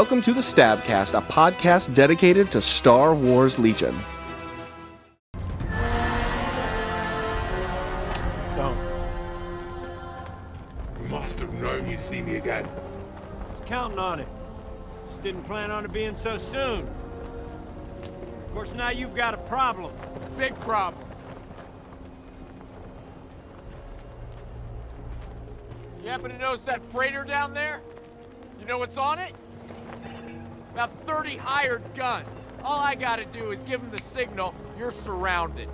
Welcome to the Stabcast, a podcast dedicated to Star Wars Legion. Don't. Must have known you'd see me again. I Was counting on it. Just didn't plan on it being so soon. Of course, now you've got a problem. Big problem. You happen to notice that freighter down there? You know what's on it? About 30 hired guns. All I gotta do is give them the signal, you're surrounded.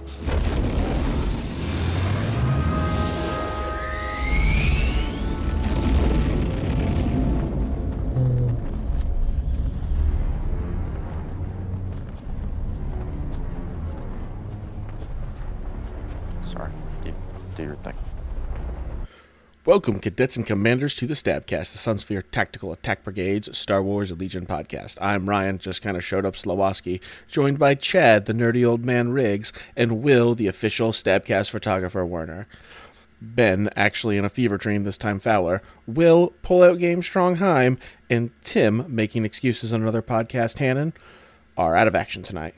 Welcome, cadets and commanders, to the Stabcast, the Sunsphere Tactical Attack Brigade's Star Wars Legion podcast. I'm Ryan, just kind of showed up Slowoski, joined by Chad, the nerdy old man Riggs, and Will, the official Stabcast photographer Werner. Ben, actually in a fever dream, this time Fowler, Will, pull out game Strongheim, and Tim, making excuses on another podcast, Hannon, are out of action tonight.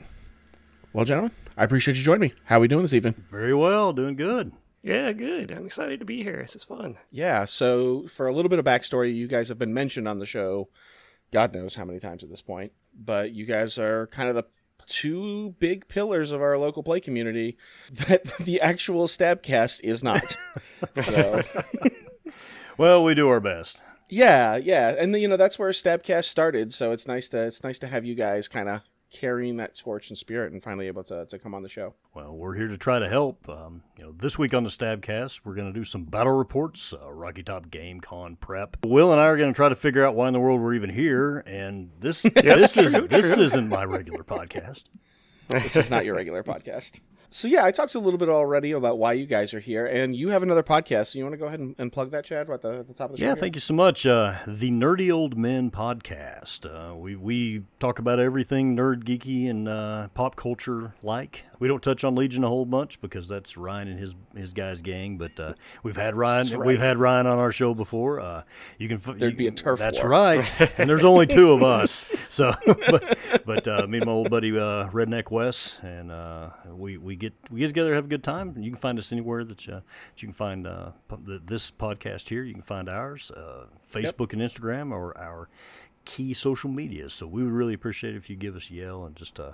Well, gentlemen, I appreciate you joining me. How are we doing this evening? Very well, doing good. Yeah, good. I'm excited to be here. This is fun. Yeah, so for a little bit of backstory, you guys have been mentioned on the show, God knows how many times at this point, but you guys are kind of the two big pillars of our local play community that the actual Stabcast is not. so, Well, we do our best. yeah, yeah, and you know that's where Stabcast started. So it's nice to it's nice to have you guys kind of carrying that torch and spirit and finally able to to come on the show. Well, we're here to try to help. Um, you know, this week on the Stabcast, we're going to do some battle reports, uh, Rocky Top Game Con prep. Will and I are going to try to figure out why in the world we're even here. And this this is this isn't my regular podcast. this is not your regular podcast. So yeah, I talked a little bit already about why you guys are here, and you have another podcast. So you want to go ahead and, and plug that, Chad, right at the, at the top of the show? Yeah, thank you so much. Uh, the Nerdy Old Men podcast. Uh, we we talk about everything nerd, geeky, and uh, pop culture like. We don't touch on Legion a whole bunch because that's Ryan and his his guys gang. But uh, we've had Ryan. We've had Ryan on our show before. Uh, you can. There'd you be a turf That's war. right. And there's only two of us. So, but, but uh, me and my old buddy uh, Redneck Wes, and uh, we we get we get together, have a good time. And you can find us anywhere that you, that you can find uh, this podcast here. You can find ours, uh, Facebook and Instagram, or our key social media. So we would really appreciate it if you give us a yell and just uh,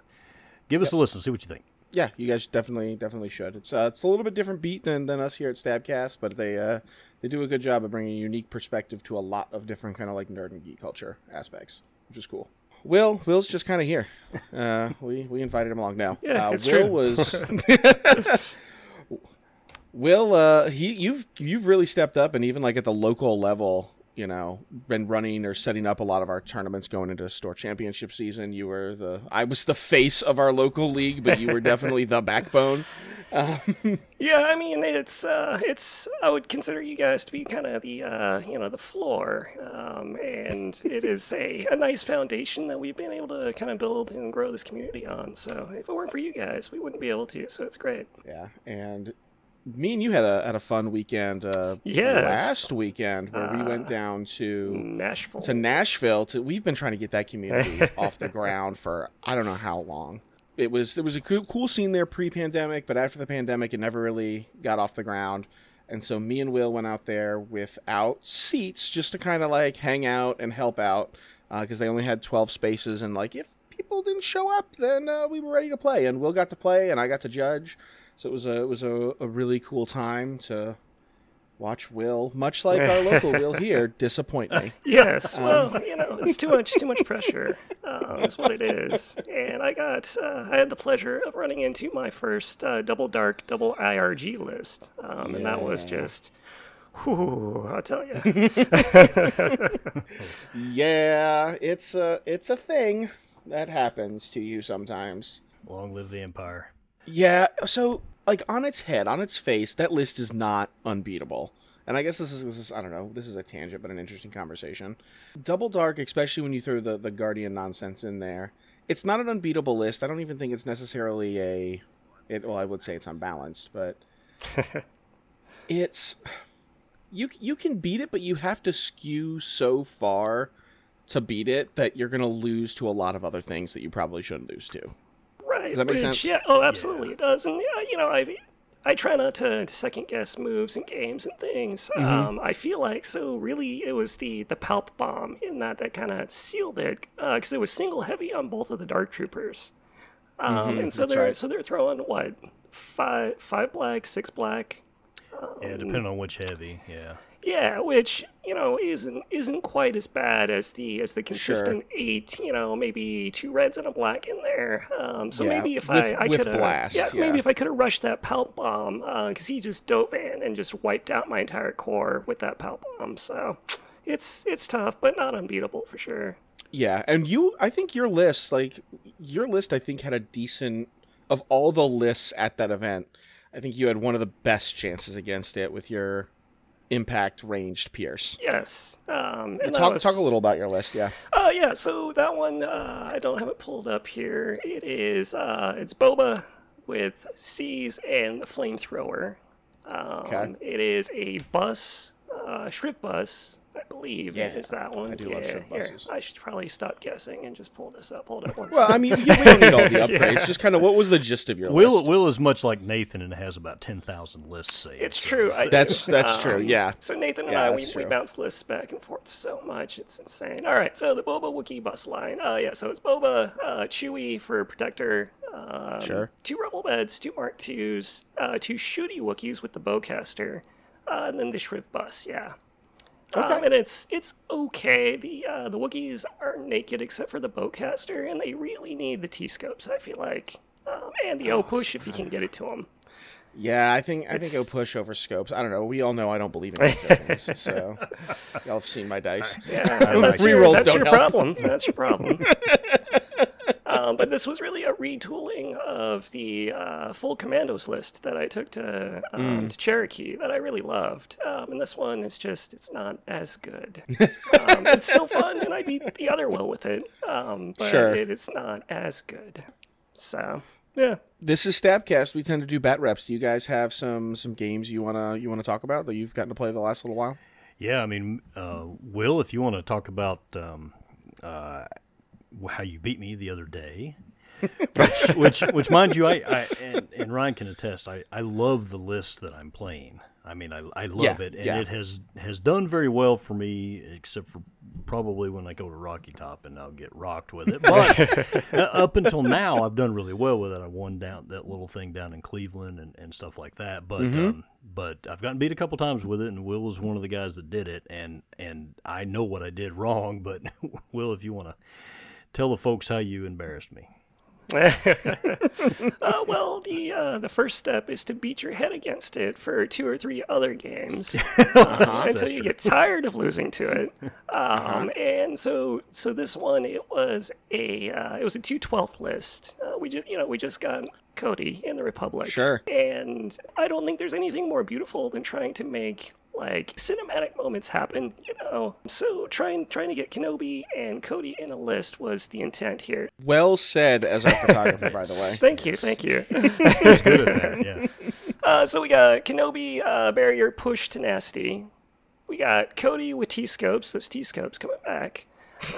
give us a listen, see what you think. Yeah, you guys definitely definitely should. It's uh, it's a little bit different beat than, than us here at Stabcast, but they uh, they do a good job of bringing a unique perspective to a lot of different kind of like nerd and geek culture aspects, which is cool. Will Will's just kind of here. Uh, we we invited him along now. Yeah, uh, it's Will true. was. Will, uh, he you've you've really stepped up, and even like at the local level, you know, been running or setting up a lot of our tournaments going into store championship season. You were the I was the face of our local league, but you were definitely the backbone. Yeah, I mean it's uh, it's I would consider you guys to be kind of the uh, you know the floor, um, and it is a, a nice foundation that we've been able to kind of build and grow this community on. So if it weren't for you guys, we wouldn't be able to. So it's great. Yeah, and me and you had a had a fun weekend. Uh, Yes. last weekend where we went down to Nashville. to Nashville. To we've been trying to get that community off the ground for I don't know how long. It was there was a cool, cool scene there pre-pandemic, but after the pandemic, it never really got off the ground. And so me and Will went out there without seats, just to kind of like hang out and help out, because they only had twelve spaces. And like if people didn't show up, then uh, we were ready to play. And Will got to play, and I got to judge. So it was a it was a, a really cool time to watch Will, much like our local Will here, disappoint me. Yes, well, you know, it's too much, too much pressure. Um, is what it is. And I got, uh, I had the pleasure of running into my first uh, double dark, double IRG list, um, and that was just, whew, I'll tell you. Yeah, it's a it's a thing that happens to you sometimes. Long live the Empire. Yeah, so like on its head, on its face, that list is not unbeatable. And I guess this is this is I don't know, this is a tangent but an interesting conversation. Double Dark, especially when you throw the the Guardian nonsense in there, it's not an unbeatable list. I don't even think it's necessarily a it well, I would say it's unbalanced, but it's you you can beat it, but you have to skew so far to beat it that you're going to lose to a lot of other things that you probably shouldn't lose to. Right. Does that make which, sense? Yeah. Oh, absolutely, it does. And uh, you know, I I try not to, to second guess moves and games and things. Mm-hmm. Um, I feel like so really it was the the palp bomb in that that kind of sealed it because it was single heavy on both of the dark troopers. Um, and so Mm-hmm. that's they're right. so they're throwing what five five black, six black. Yeah, depending on which heavy. Yeah. Yeah, which you know isn't isn't quite as bad as the as the consistent eight. You know, maybe two reds and a black in there. Um, so Yeah, maybe if with- I I could have yeah, yeah. maybe if I could have rushed that palp bomb because he just dove in and just wiped out my entire core with that palp bomb. So it's it's tough, but not unbeatable for sure. Yeah, and you, I think your list, like your list, I think had a decent of all the lists at that event. I think you had one of the best chances against it with your impact ranged Pierce. Yes. Um, and Talk was- talk a little about your list, yeah. Uh, yeah, so that one, uh, I don't have it pulled up here. It is, uh, it's Boba with C's and the flamethrower. Um, Okay. It is a bus, uh, Shriv bus, I believe. Yeah, is that one? I do love yeah, Shriv here, buses. I should probably stop guessing and just pull this up. Hold up one Well. I mean, you, we don't need all the upgrades. Just kind of what was the gist of your Will list? Will is much like Nathan and has about ten thousand lists saved. It's so true. I That's do. that's true. Um, Yeah. So Nathan and Yeah, I, we, that's we bounce lists back and forth so much, it's insane. All right, so the Boba Wookiee bus line. Uh, yeah, so it's Boba, uh, Chewie for Protector, um, Sure. two Rebel Vets, two Mark Twos, uh, two Shooty Wookiees with the Bowcaster, uh, and then the Shriv bus. Yeah. Um, and it's it's okay. The uh, the Wookiees are naked except for the bowcaster, and they really need the T scopes. I feel like, um, and the O push if you can get it to them. Yeah, I think I think I'll push over scopes. I don't know. We all know I don't believe in tokens, so y'all have seen my dice. Yeah, that's Three your, rolls that's don't your problem. That's your problem. Um, but this was really a retooling of the uh, full commandos list that I took to, um, Mm. to Cherokee that I really loved. Um, and this one is just, it's not as good. um, it's still fun, and I beat the other well with it. Um, but Sure. it is not as good. So, yeah. This is Stabcast. We tend to do bat reps. Do you guys have some some games you wanna you wanna talk about that you've gotten to play the last little while? Yeah, I mean, uh, Will, if you want to talk about um, uh, how you beat me the other day, which, which, which, mind you, I, I and, and Ryan can attest, I, I love the list that I'm playing. I mean, I, I love Yeah, it, and yeah. it has has done very well for me, except for probably when I go to Rocky Top and I'll get rocked with it. But up until now, I've done really well with it. I won down that little thing down in Cleveland and, and stuff like that. But Mm-hmm. um, but I've gotten beat a couple times with it, and Will was one of the guys that did it, and and I know what I did wrong. But Will, if you want to tell the folks how you embarrassed me. Uh, well, the uh, the first step is to beat your head against it for two or three other games uh, until you get tired of losing to it. Um, And so, so this one it was a uh, it was a two twelfth list. Uh, we just you know we just got Cody in the Republic. Sure. And I don't think there's anything more beautiful than trying to make like cinematic moments happen, you know. So trying trying to get Kenobi and Cody in a list was the intent here. Well said, as our photographer, by the way. Thank you, thank you. He's good at that. Yeah. Uh, so we got Kenobi uh, barrier push tenacity. We got Cody with T scopes. Those T scopes coming back.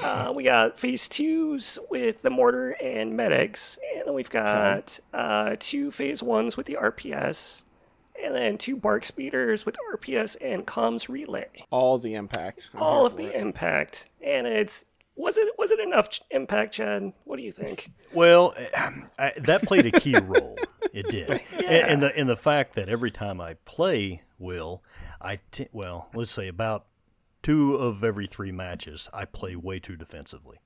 Uh, we got phase twos with the mortar and medics, and then we've got uh, two phase ones with the RPS, and then two BARC speeders with RPS and comms relay. All the impact. I'm All of the it. impact, and it's was it was it enough impact, Chad? What do you think? Well, eh, I, that played a key role. It did, and, and the and the fact that every time I play Will, I t- well, let's say about two of every three matches, I play way too defensively.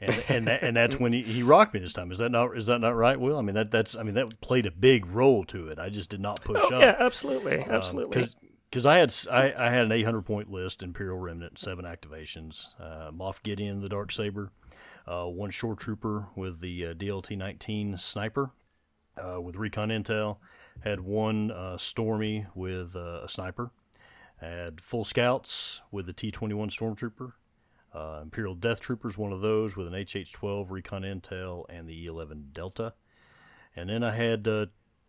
And and, that, and that's when he, he rocked me this time. Is that not is that not right, Will? I mean that that's I mean that played a big role to it. I just did not push Oh up. yeah, absolutely, absolutely. because I had I, I had an 800 point list, Imperial Remnant, seven activations, uh, Moff Gideon, the Dark Saber, uh, one Shore Trooper with the uh, DLT 19 Sniper, uh, with recon intel, had one uh, Stormy with uh, a sniper, had full scouts with the T 21 Stormtrooper. Uh, Imperial Death Troopers, one of those with an HH 12 recon intel and the E 11 Delta. And then I had uh,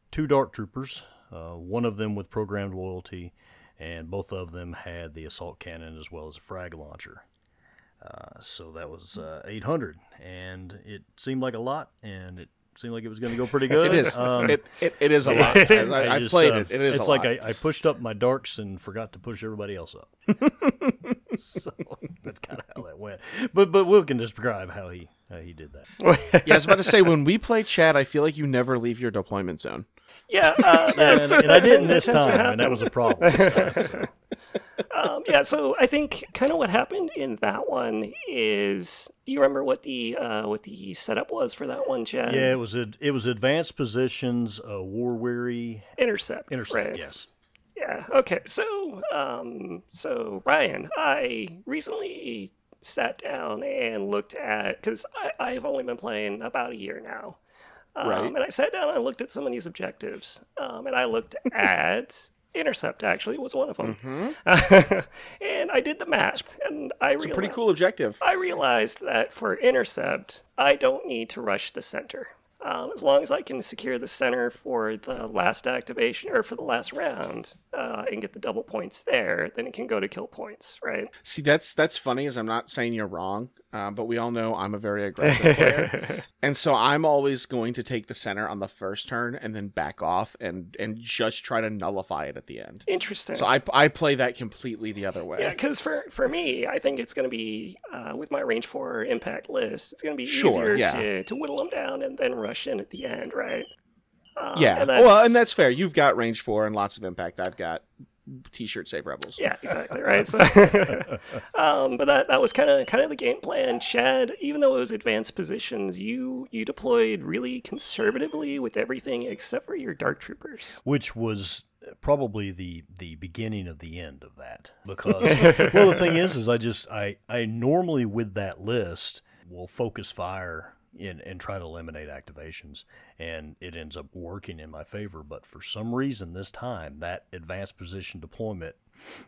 two Dark Troopers, uh, one of them with programmed loyalty, and both of them had the assault cannon as well as a frag launcher. Uh, so that was uh, 800, and it seemed like a lot, and it seemed like it was going to go pretty good. It is. Um, it, it, it is a lot. As I, I've just, played uh, it. It is. A lot it's like. I, I pushed up my darks and forgot to push everybody else up. so that's kind of how that went. But but Will can describe how he how he did that. yeah, I was about to say when we play Chad, I feel like you never leave your deployment zone. Yeah, uh, And, that's, and I didn't this time, and that was a problem. This time, so. Um, yeah, so I think kind of what happened in that one is, do you remember what the uh, what the setup was for that one, Chad? Yeah, it was a, it was advanced positions, uh, war weary intercept. intercept. right? Yes. Yeah. Okay. So, um, so Ryan, I recently sat down and looked at because I've only been playing about a year now, um, Right. and I sat down and looked at some of these objectives, um, and I looked at intercept. Actually, was one of them, and I did the math, and I It's a pretty cool objective. I realized that for intercept, I don't need to rush the center. Um, as long as I can secure the center for the last activation or for the last round uh, and get the double points there, then it can go to kill points, right? See, that's that's funny. As I'm not saying you're wrong, uh, but we all know I'm a very aggressive player, and so I'm always going to take the center on the first turn and then back off and and just try to nullify it at the end. Interesting. So I I play that completely the other way. yeah, because for, for me, I think it's going to be, uh, with my range 4 impact list, it's going to be Sure, easier yeah. to, to whittle them down and then rush in at the end, right? Um, yeah. and well, and that's fair. You've got range four and lots of impact. I've got t-shirt save rebels. Yeah, exactly right. So, um, but that that was kind of kind of the game plan. Chad, even though it was advanced positions, you you deployed really conservatively with everything except for your dark troopers. which was probably the the beginning of the end of that because well the thing is is I just I I normally with that list will focus fire in and try to eliminate activations and it ends up working in my favor. But for some reason this time that advanced position deployment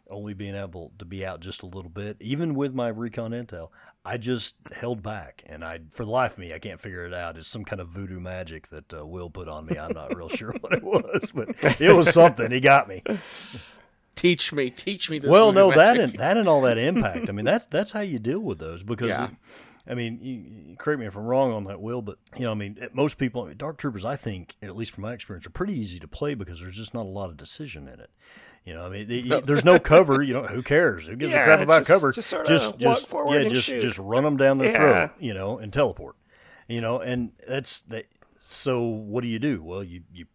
only being able to be out just a little bit even with my recon intel I just held back. And I for the life of me I can't figure it out. It's some kind of voodoo magic that uh, Will put on me. I'm not real sure what it was but it was something. He got me. Teach me, teach me this. well, no, that and that and all that impact. I mean, that's that's how you deal with those because, Yeah. it- I mean, you, you correct me if I'm wrong on that, Will, but you know, I mean, most people, Dark Troopers, I think, at least from my experience, are pretty easy to play because there's just not a lot of decision in it. You know, I mean, the- there's no cover. You know, who cares? Who gives Yeah, a crap about just- cover? just just, walk just forward yeah, just shoot. just run them down their Yeah. throat. You know, and teleport. You know, and that's that. So what do you do? Well, you you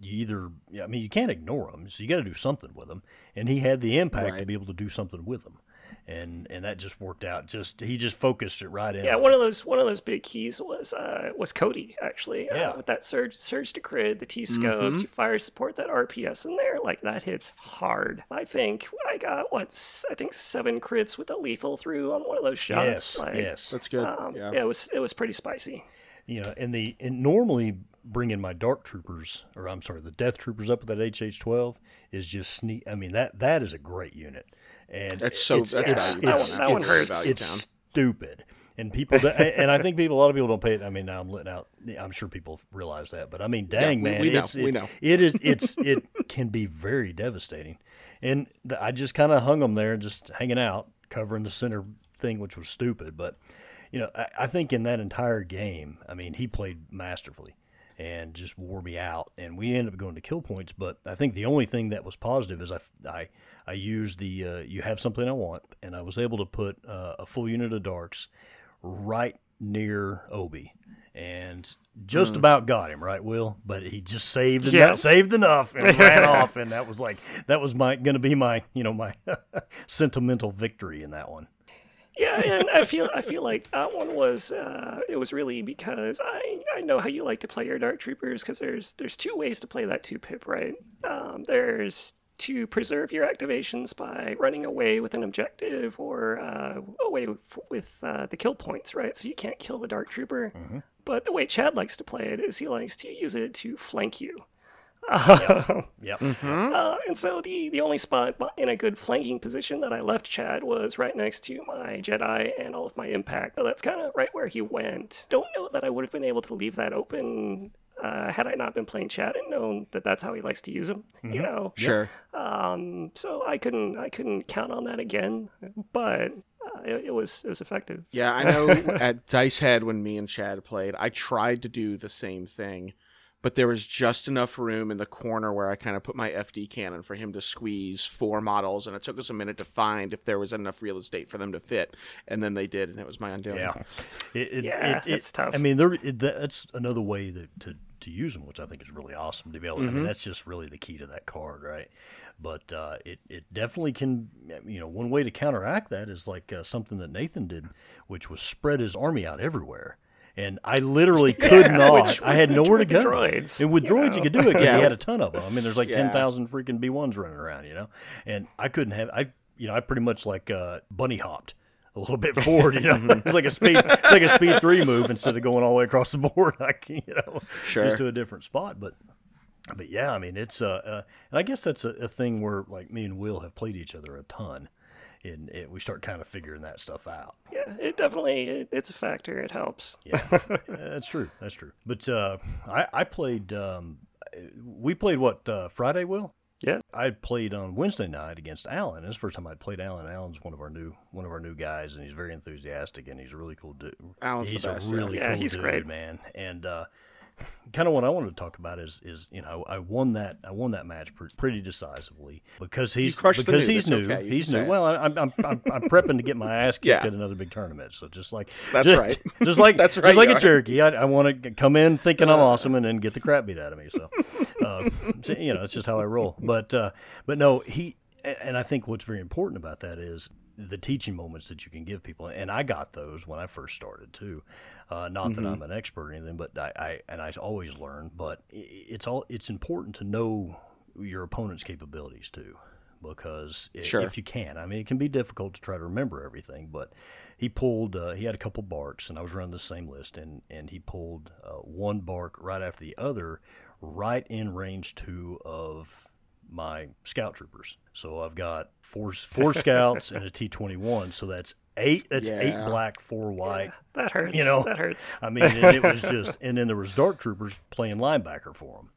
you either yeah, I mean you can't ignore them, so you got to do something with them. And he had the impact to be able to do something with them, and and that just worked out. Just he just focused it right in. Yeah, one of those one of those big keys was uh, was Cody actually. Yeah. Uh, with that surge surge to crit, the T scopes, you fire support that RPS in there, like that hits hard. I think I got what I think seven crits with a lethal through on one of those shots. yes, like, yes. That's good. Um, yeah. yeah, it was it was pretty spicy. you know, and the and normally bringing my dark troopers, or I'm sorry, the death troopers up with that HH12 is just sneak. I mean that that is a great unit, and That's so- it's, that's it's, valuable. it's, That one- that it's-. It's stupid, and people, and I think people, a lot of people don't pay it. I mean, now I'm letting out. I'm sure people realize that, but I mean, dang we- man, we know, it's, we it, know. it is it's it can be very devastating, and the, I just kind of hung them there, just hanging out, covering the center thing, which was stupid, but you know, I, I think in that entire game, I mean, he played masterfully and just wore me out. And we ended up going to kill points. But I think the only thing that was positive is I, I, I used the uh, you have something I want, and I was able to put uh, a full unit of darks right near Obi. And just about got him right, Will. But he just saved Yeah. enough, saved enough, and ran off. And that was like that was my going to be my you know my sentimental victory in that one. Yeah, and I feel I feel like that one was uh, it was really because I I know how you like to play your dark troopers because there's there's two ways to play that two pip right. Um, there's to preserve your activations by running away with an objective or uh, away with, with uh, the kill points right. So you can't kill the dark trooper. But the way Chad likes to play it is he likes to use it to flank you. Yep. Uh, and so the, the only spot in a good flanking position that I left Chad was right next to my Jedi and all of my impact. So that's kind of right where he went. Don't know that I would have been able to leave that open uh, had I not been playing Chad and known that that's how he likes to use them. You know. Sure. Um, so I couldn't I couldn't count on that again. But it, it was it was effective. Yeah, I know at Dice Head when me and Chad played, I tried to do the same thing, but there was just enough room in the corner where I kind of put my FD cannon for him to squeeze four models, and it took us a minute to find if there was enough real estate for them to fit, and then they did, and it was my undoing. Yeah, it, it, Yeah, it, it's tough. I mean, there it, that's another way that, to to use them, which I think is really awesome to be able. I Mm-hmm. mean, that's just really the key to that card, right? But uh, it it definitely can. You know, one way to counteract that is like uh, something that Nathan did, which was spread his army out everywhere. And I literally could not. which- I had nowhere to with go. droids, and with you droids, you could do it because Yeah. he had a ton of them. I mean, there's like Yeah. ten thousand freaking B ones running around, you know. And I couldn't have. I you know I pretty much like uh, bunny hopped a little bit forward. You know, it's like a speed, it's like a speed three move instead of going all the way across the board. Like you know, Sure. just to a different spot. But but yeah, I mean, it's uh, uh and I guess that's a, a thing where like me and Will have played each other a ton, and it, we start kind of figuring that stuff out. Yeah, it definitely it, it's a factor. It helps. Yeah, Yeah, that's true. That's true. But uh, I I played. Um, we played what uh, Friday, Will. Yeah. I played on Wednesday night against Alan. It's the first time I'd played Alan. Alan's one of our new one of our new guys, and he's very enthusiastic, and he's a really cool dude. Alan's the he's best, a yeah. really Yeah, cool he's dude, great. man. And uh, kind of what I wanted to talk about is is you know I won that I won that match pre- pretty decisively because he's crushed the because new, he's that's new. okay, He's new. Well, I, I'm, I'm I'm I'm prepping to get my ass kicked Yeah. at another big tournament. So just like That's just, right. Just like That's right, just like a are. Cherokee, I, I want to come in thinking I'm awesome and then get the crap beat out of me. So, uh, so, you know, it's just how I roll. But uh, but no, he and I think what's very important about that is the teaching moments that you can give people, and I got those when I first started too. Uh, not Mm-hmm. that I'm an expert or anything, but I, I and I always learn. But it's all it's important to know your opponent's capabilities too, because i- Sure. if you can, I mean, it can be difficult to try to remember everything. But he pulled, uh, he had a couple BARCs, and I was running the same list, and and he pulled uh, one BARC right after the other, right in range two of my scout troopers. So I've got four four scouts and a T twenty one. So that's eight. That's eight black, four white. That hurts. You know, that hurts. I mean, and it was just, and then there was dark troopers playing linebacker for him.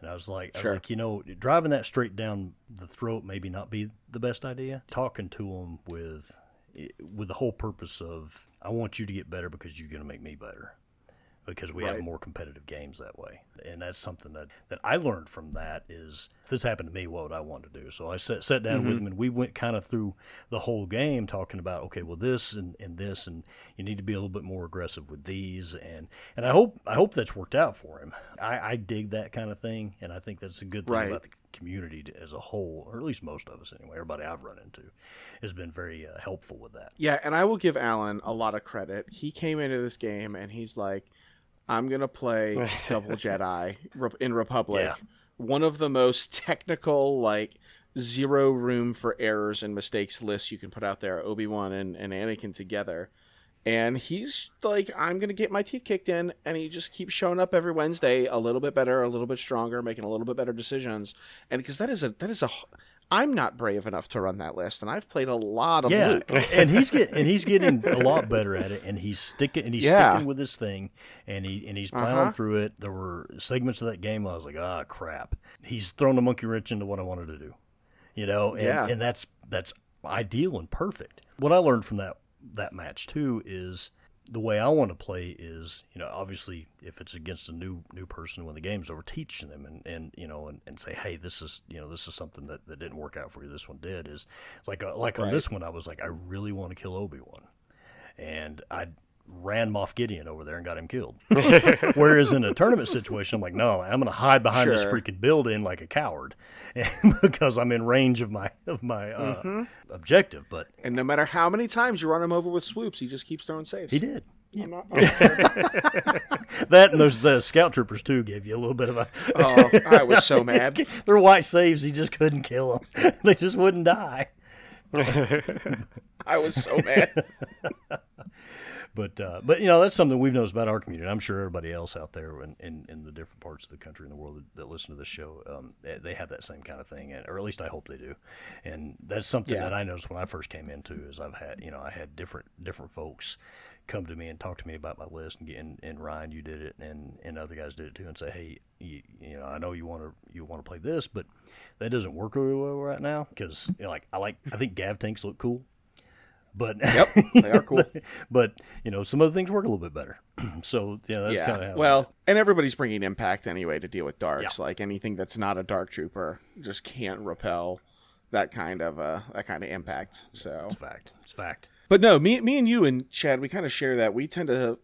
And I was like, I was Sure. like, you know, driving that straight down the throat maybe not be the best idea. Talking to them with, eh, with the whole purpose of, I want you to get better because you're going to make me better because we have more competitive games that way. And that's something that, that I learned from that is if this happened to me, what would I want to do? So I sat, sat down with him and we went kind of through the whole game talking about, okay, well this and, and this, and you need to be a little bit more aggressive with these. And, and I hope, I hope that's worked out for him. I, I dig that kind of thing. And I think that's a good thing Right. about the community as a whole, or at least most of us anyway, everybody I've run into has been very uh, helpful with that. Yeah, and I will give Alan a lot of credit. He came into this game and he's like, "I'm gonna play Double Jedi in Republic, Yeah. one of the most technical, like zero room for errors and mistakes lists you can put out there. Obi Wan and, and Anakin together." And he's like, I'm gonna get my teeth kicked in, and he just keeps showing up every Wednesday, a little bit better, a little bit stronger, making a little bit better decisions. And because that is a that is a, I'm not brave enough to run that list, and I've played a lot of yeah, Luke. and he's getting and he's getting a lot better at it, and he's sticking and he's Yeah. sticking with this thing, and he and he's plowing Uh-huh. through it. There were segments of that game I was like, ah, crap. He's thrown a monkey wrench into what I wanted to do, you know, and, Yeah. and that's that's ideal and perfect. What I learned from that that match too is the way I want to play is, you know, obviously if it's against a new new person when the game's over, teach them and, and you know and, and say, hey, this is you know this is something that, that didn't work out for you. This one did. Is like uh like on this one, I was like, I really want to kill Obi Wan, and I ran Moff Gideon over there and got him killed. Whereas in a tournament situation, I'm like, no, I'm going to hide behind this freaking building like a coward, because I'm in range of my of my uh, Mm-hmm. objective. But And no matter how many times you run him over with swoops, he just keeps throwing saves. he did. Not- That and those the scout troopers too gave you a little bit of a. oh, I was so mad. They're white saves. He just couldn't kill them. they just wouldn't die. I was so mad. But uh, but you know that's something we've noticed about our community. I'm sure everybody else out there in, in, in the different parts of the country and the world that, that listen to this show, um, they, they have that same kind of thing, and, or at least I hope they do. And that's something Yeah. that I noticed when I first came into is I've had you know I had different different folks come to me and talk to me about my list, and, get- and, and Ryan, you did it, and, and other guys did it too, and say, hey, you, you know, I know you want to you want to play this, but that doesn't work really well right now because you know, like I like I think Gav tanks look cool. But Yep, they are cool. but you know, some other things work a little bit better. so yeah, that's yeah. kind of how. well, and everybody's bringing impact anyway to deal with darks. Like anything that's not a dark trooper just can't repel that kind of uh that kind of impact. So, it's fact. It's fact. but no, me me and you and Chad, we kind of share that. We tend to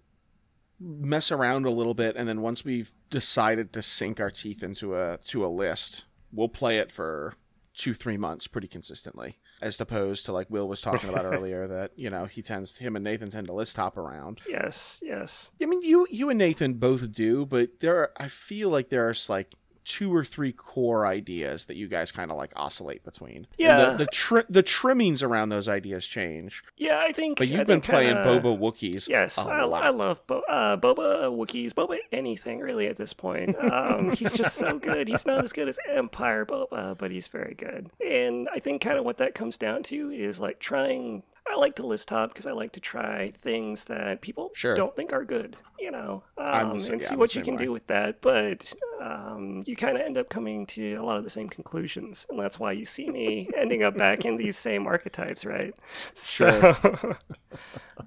mess around a little bit, and then once we've decided to sink our teeth into a to a list, we'll play it for two three months pretty consistently. As opposed to like Will was talking about earlier, that you know he tends him and Nathan tend to list hop around. Yes, yes. I mean, you you and Nathan both do, but there are, I feel like there's like two or three core ideas that you guys kind of like oscillate between. And Yeah. the the, tri- the trimmings around those ideas change. Yeah, I think. But you've I been playing kinda- Boba Wookiees. Yes, a I. I love Bo- uh, Boba Wookiees, Boba anything really at this point. Um, he's just so good. He's not as good as Empire Boba, but he's very good. And I think kind of what that comes down to is like trying. I like to list top because I like to try things that people Sure. don't think are good, you know, um, the and yeah, see I'm what you can way. do with that. But um, you kind of end up coming to a lot of the same conclusions, and that's why you see me ending up back in these same archetypes, right? So,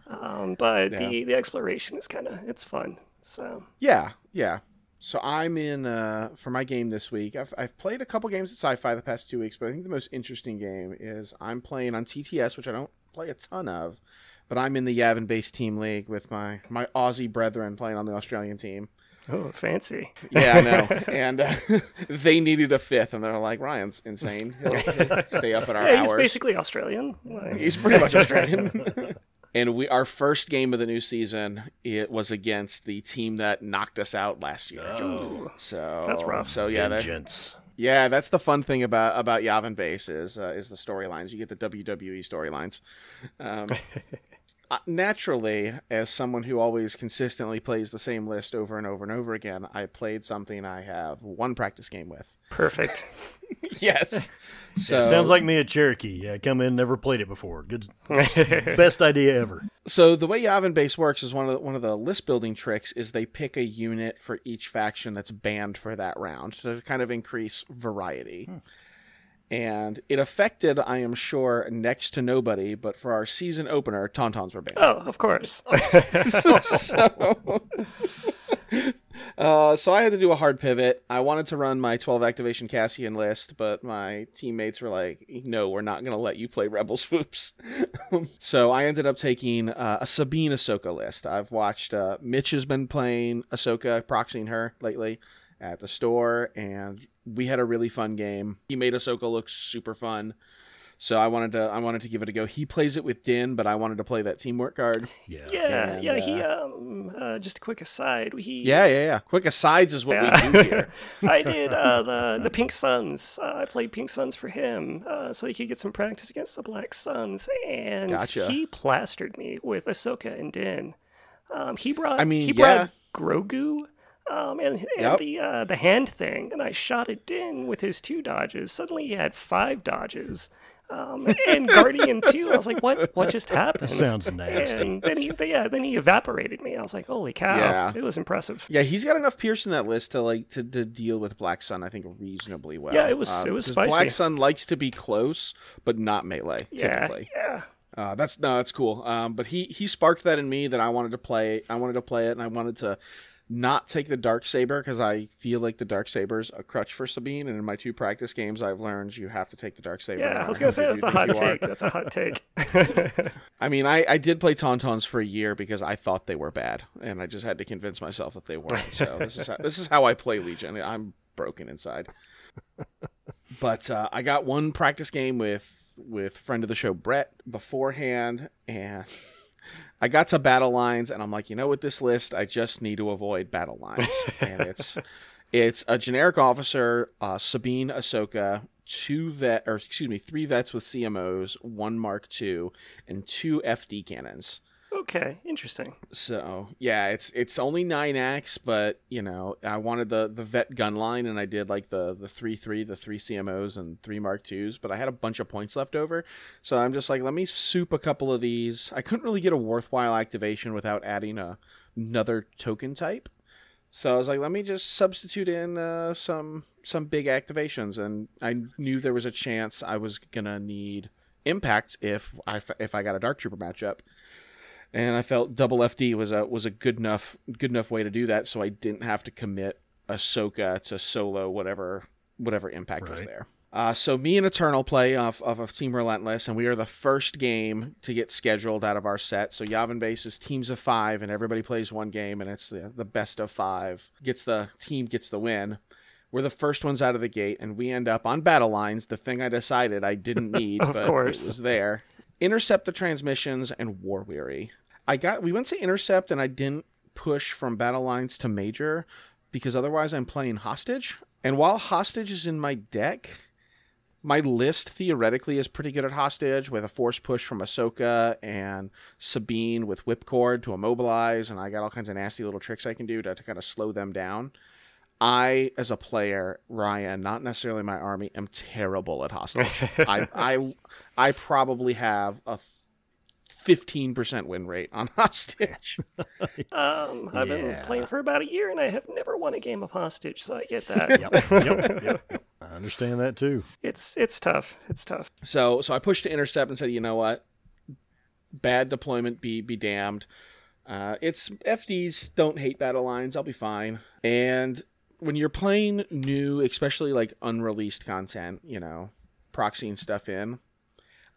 um, but Yeah. the the exploration is kind of it's fun. So Yeah, yeah. So I'm in uh, for my game this week. I've, I've played a couple games at Sci-Fi the past two weeks, but I think the most interesting game is I'm playing on TTS, which I don't play a ton of, but I'm in the Yavin Base team league with my my Aussie brethren playing on the Australian team. oh, fancy. Yeah, I know. and uh, they needed a fifth, and they're like, Ryan's insane. He'll, he'll stay up at our Yeah, hours. he's basically Australian. Like, He's pretty much Australian. and we our first game of the new season it was against the team that knocked us out last year. So That's rough. So yeah, that, Vengeance. Yeah, that's the fun thing about about Yavin Base is uh, is the storylines. You get the WWE storylines. Um, naturally, as someone who always consistently plays the same list over and over and over again, I played something I have one practice game with. perfect. Yes. So Sounds like me at Cherokee. Yeah, come in, never played it before. Good, best idea ever. So the way Yavin Base works is one of the, one of the list building tricks is they pick a unit for each faction that's banned for that round to kind of increase variety. Hmm. And it affected, I am sure, next to nobody, but for our season opener, Tauntauns were banned. Oh, of course. so, uh, so I had to do a hard pivot. I wanted to run my 12 activation Cassian list, but my teammates were like, no, we're not going to let you play Rebel Swoops. so I ended up taking uh, a Sabine Ahsoka list. I've watched, uh, Mitch has been playing Ahsoka, proxying her lately at the store, and we had a really fun game. He made Ahsoka look super fun. So I wanted to I wanted to give it a go. He plays it with Din, but I wanted to play that teamwork card. Yeah. Yeah, And, yeah. He uh, um uh, just a quick aside. He Yeah, yeah, yeah. Quick asides is what Yeah. we do here. I did uh, the the Pink Suns. Uh, I played Pink Suns for him, uh, so he could get some practice against the Black Suns, and Gotcha. he plastered me with Ahsoka and Din. Um, he brought I mean, he brought yeah. Grogu. Um, and, and Yep. the uh, the hand thing, and I shot at Din with his two dodges. Suddenly he had five dodges, um, and Guardian two. I was like, "What? What just happened?" Sounds nasty. And then he, yeah, then he evaporated me. I was like, "Holy cow!" Yeah. It was impressive. Yeah, he's got enough Pierce in that list to like to, to deal with Black Sun. I think reasonably well. Yeah, it was- Um, it was 'cause spicy. Black Sun likes to be close, but not melee Yeah, typically. yeah. Uh, that's no, that's cool. Um, but he he sparked that in me that I wanted to play. I wanted to play it, and I wanted to not take the dark saber because I feel like the dark saber's a crutch for Sabine. And in my two practice games, I've learned you have to take the dark saber. Yeah, I was gonna say good that's a hot take. That's a hot take. I mean, I, I did play Tauntauns for a year because I thought they were bad, and I just had to convince myself that they weren't. So this is how, this is how I play Legion. I'm broken inside. But uh, I got one practice game with with friend of the show Brett beforehand, and I got to battle lines, and I'm like, you know, with this list, I just need to avoid battle lines, and it's it's a generic officer, uh, Sabine Ahsoka, two vet, or excuse me, three vets with CMOs, one Mark II, and two FD cannons. Okay, interesting. So yeah, it's it's only nine acts, but you know I wanted the the vet gun line, and I did like the the three three, the three CMOs and three Mark twos, but I had a bunch of points left over, so I'm just like, let me soup a couple of these. I couldn't really get a worthwhile activation without adding a another token type, so I was like, let me just substitute in uh, some some big activations, and I knew there was a chance I was gonna need impact if I if I got a Dark Trooper matchup. And I felt double FD was a was a good enough good enough way to do that, so I didn't have to commit Ahsoka to solo whatever whatever impact was there. Uh, so me and Eternal play off, off of Team Relentless, and we are the first game to get scheduled out of our set. So Yavin Base is teams of five, and everybody plays one game, and it's the, the best of five. Gets the team gets the win. We're the first ones out of the gate, and we end up on battle lines. The thing I decided I didn't need, Of but course. it was there. Intercept the transmissions and War Weary. I got we went to intercept, and I didn't push from battle lines to major because otherwise I'm playing hostage. And while hostage is in my deck, my list theoretically is pretty good at hostage with a force push from Ahsoka and Sabine with whipcord to immobilize, and I got all kinds of nasty little tricks I can do to, to kind of slow them down. I, as a player, Ryan, not necessarily my army, am terrible at hostage. I, I, I probably have a fifteen percent win rate on hostage. Um, I've been playing for about a year and I have never won a game of hostage, so I get that. yep, yep. I understand that too. It's it's tough. It's tough. So so I pushed to intercept and said, you know what, bad deployment be be damned. Uh, it's FDs don't hate battle lines. I'll be fine. And when you're playing new, especially like unreleased content, you know, proxying stuff in,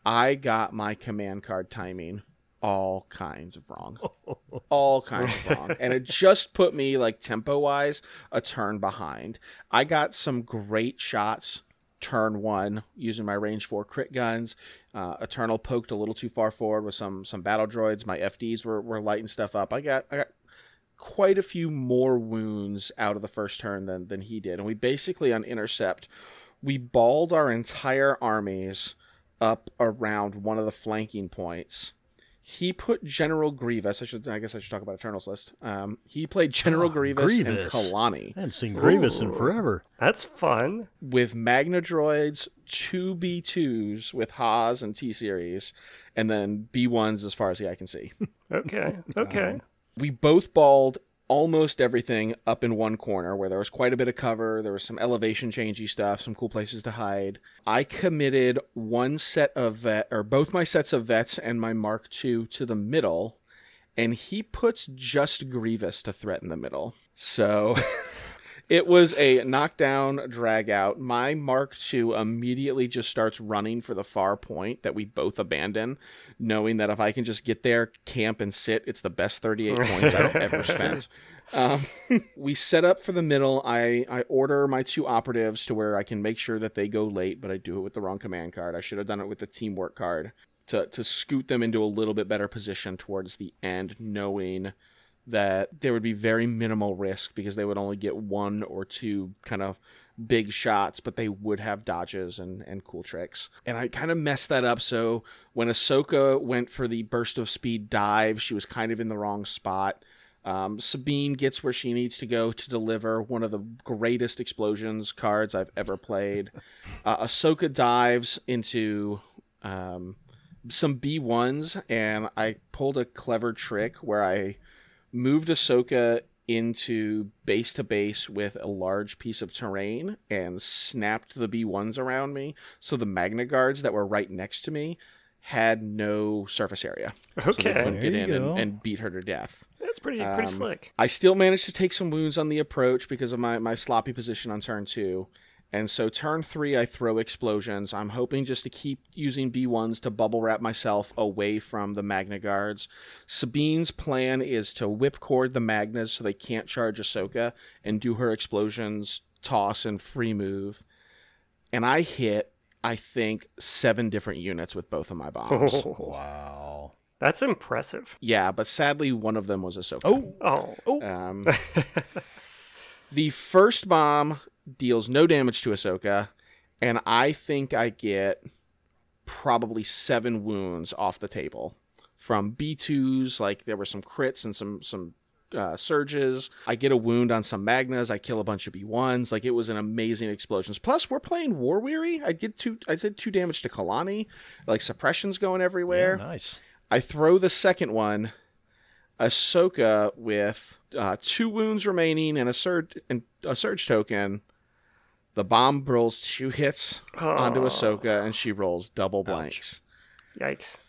I got my command card timing all kinds of wrong. all kinds of wrong. And it just put me like tempo wise a turn behind. I got some great shots turn one using my range four crit guns. Uh, Eternal poked a little too far forward with some some battle droids. My FDs were, were lighting stuff up. I got I got quite a few more wounds out of the first turn than than he did. And we basically on intercept, we balled our entire armies up around one of the flanking points. He put General Grievous. I should. I guess I should talk about Eternal's list. Um, he played General Oh, Grievous, and Kalani I hadn't seen Grievous in forever. That's fun. with Magna droids, two B2s with Haas and T series, and then B1s as far as the eye can see. Okay. Okay. We both balled almost everything up in one corner where there was quite a bit of cover. There was some elevation changey stuff, some cool places to hide. I committed one set of vet, or both my sets of vets and my Mark II to the middle, and he puts just Grievous to threaten the middle. So. It was a knockdown drag out. My Mark II immediately just starts running for the far point that we both abandon, knowing that if I can just get there, camp, and sit, it's the best 38 points I've ever spent. Um, we set up for the middle. I, I order my two operatives to where I can make sure that they go late, but I do it with the wrong command card. I should have done it with the teamwork card to, to scoot them into a little bit better position towards the end, knowing that there would be very minimal risk because they would only get one or two kind of big shots, but they would have dodges and, and cool tricks. And I kind of messed that up. So when Ahsoka went for the burst of speed dive, she was kind of in the wrong spot. Um, Sabine gets where she needs to go to deliver one of the greatest explosions cards I've ever played. Uh, Ahsoka dives into um, some B1s, and I pulled a clever trick where I moved Ahsoka into base to base with a large piece of terrain and snapped the B1s around me. So the Magna Guards that were right next to me had no surface area. So they Okay. couldn't There get in and, and beat her to death. That's pretty pretty Um, slick. I still managed to take some wounds on the approach because of my, my sloppy position on turn two. And so turn three, I throw explosions. I'm hoping just to keep using B1s to bubble wrap myself away from the Magna Guards. Sabine's plan is to whipcord the Magnas so they can't charge Ahsoka and do her explosions, toss, and free move. And I hit, I think, seven different units with both of my bombs. Oh, Wow. That's impressive. yeah, but sadly, one of them was Ahsoka. Oh, Oh. Um, the first bomb deals no damage to Ahsoka, and I think I get probably seven wounds off the table from B2s. Like there were some crits and some some uh, surges. I get a wound on some Magnas. I kill a bunch of B1s. Like it was an amazing explosions. Plus, we're playing War Weary. I did two. I did two damage to Kalani. Like suppressions going everywhere. yeah, nice. I throw the second one, Ahsoka with uh, two wounds remaining and a surge and a surge token. The bomb rolls two hits onto Aw. Ahsoka, and she rolls double blanks. Yikes.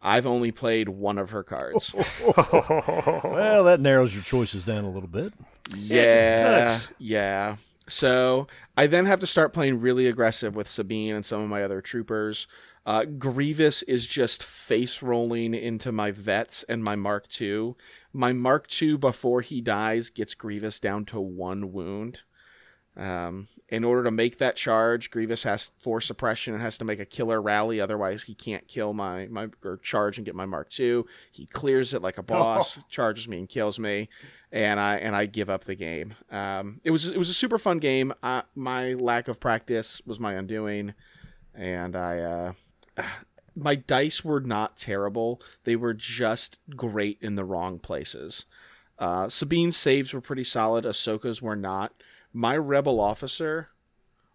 I've only played one of her cards. Well, that narrows your choices down a little bit. yeah, touch. yeah. So I then have to start playing really aggressive with Sabine and some of my other troopers. Uh, Grievous is just face rolling into my vets and my Mark II. My Mark II, before he dies, gets Grievous down to one wound. Um, in order to make that charge, Grievous has for suppression and has to make a killer rally. Otherwise, he can't kill my my or charge and get my Mark II. He clears it like a boss, charges me and kills me, and I and I give up the game. Um, it was it was a super fun game. Uh, my lack of practice was my undoing, and I uh, my dice were not terrible. They were just great in the wrong places. Uh, Sabine's saves were pretty solid. Ahsoka's were not. My rebel officer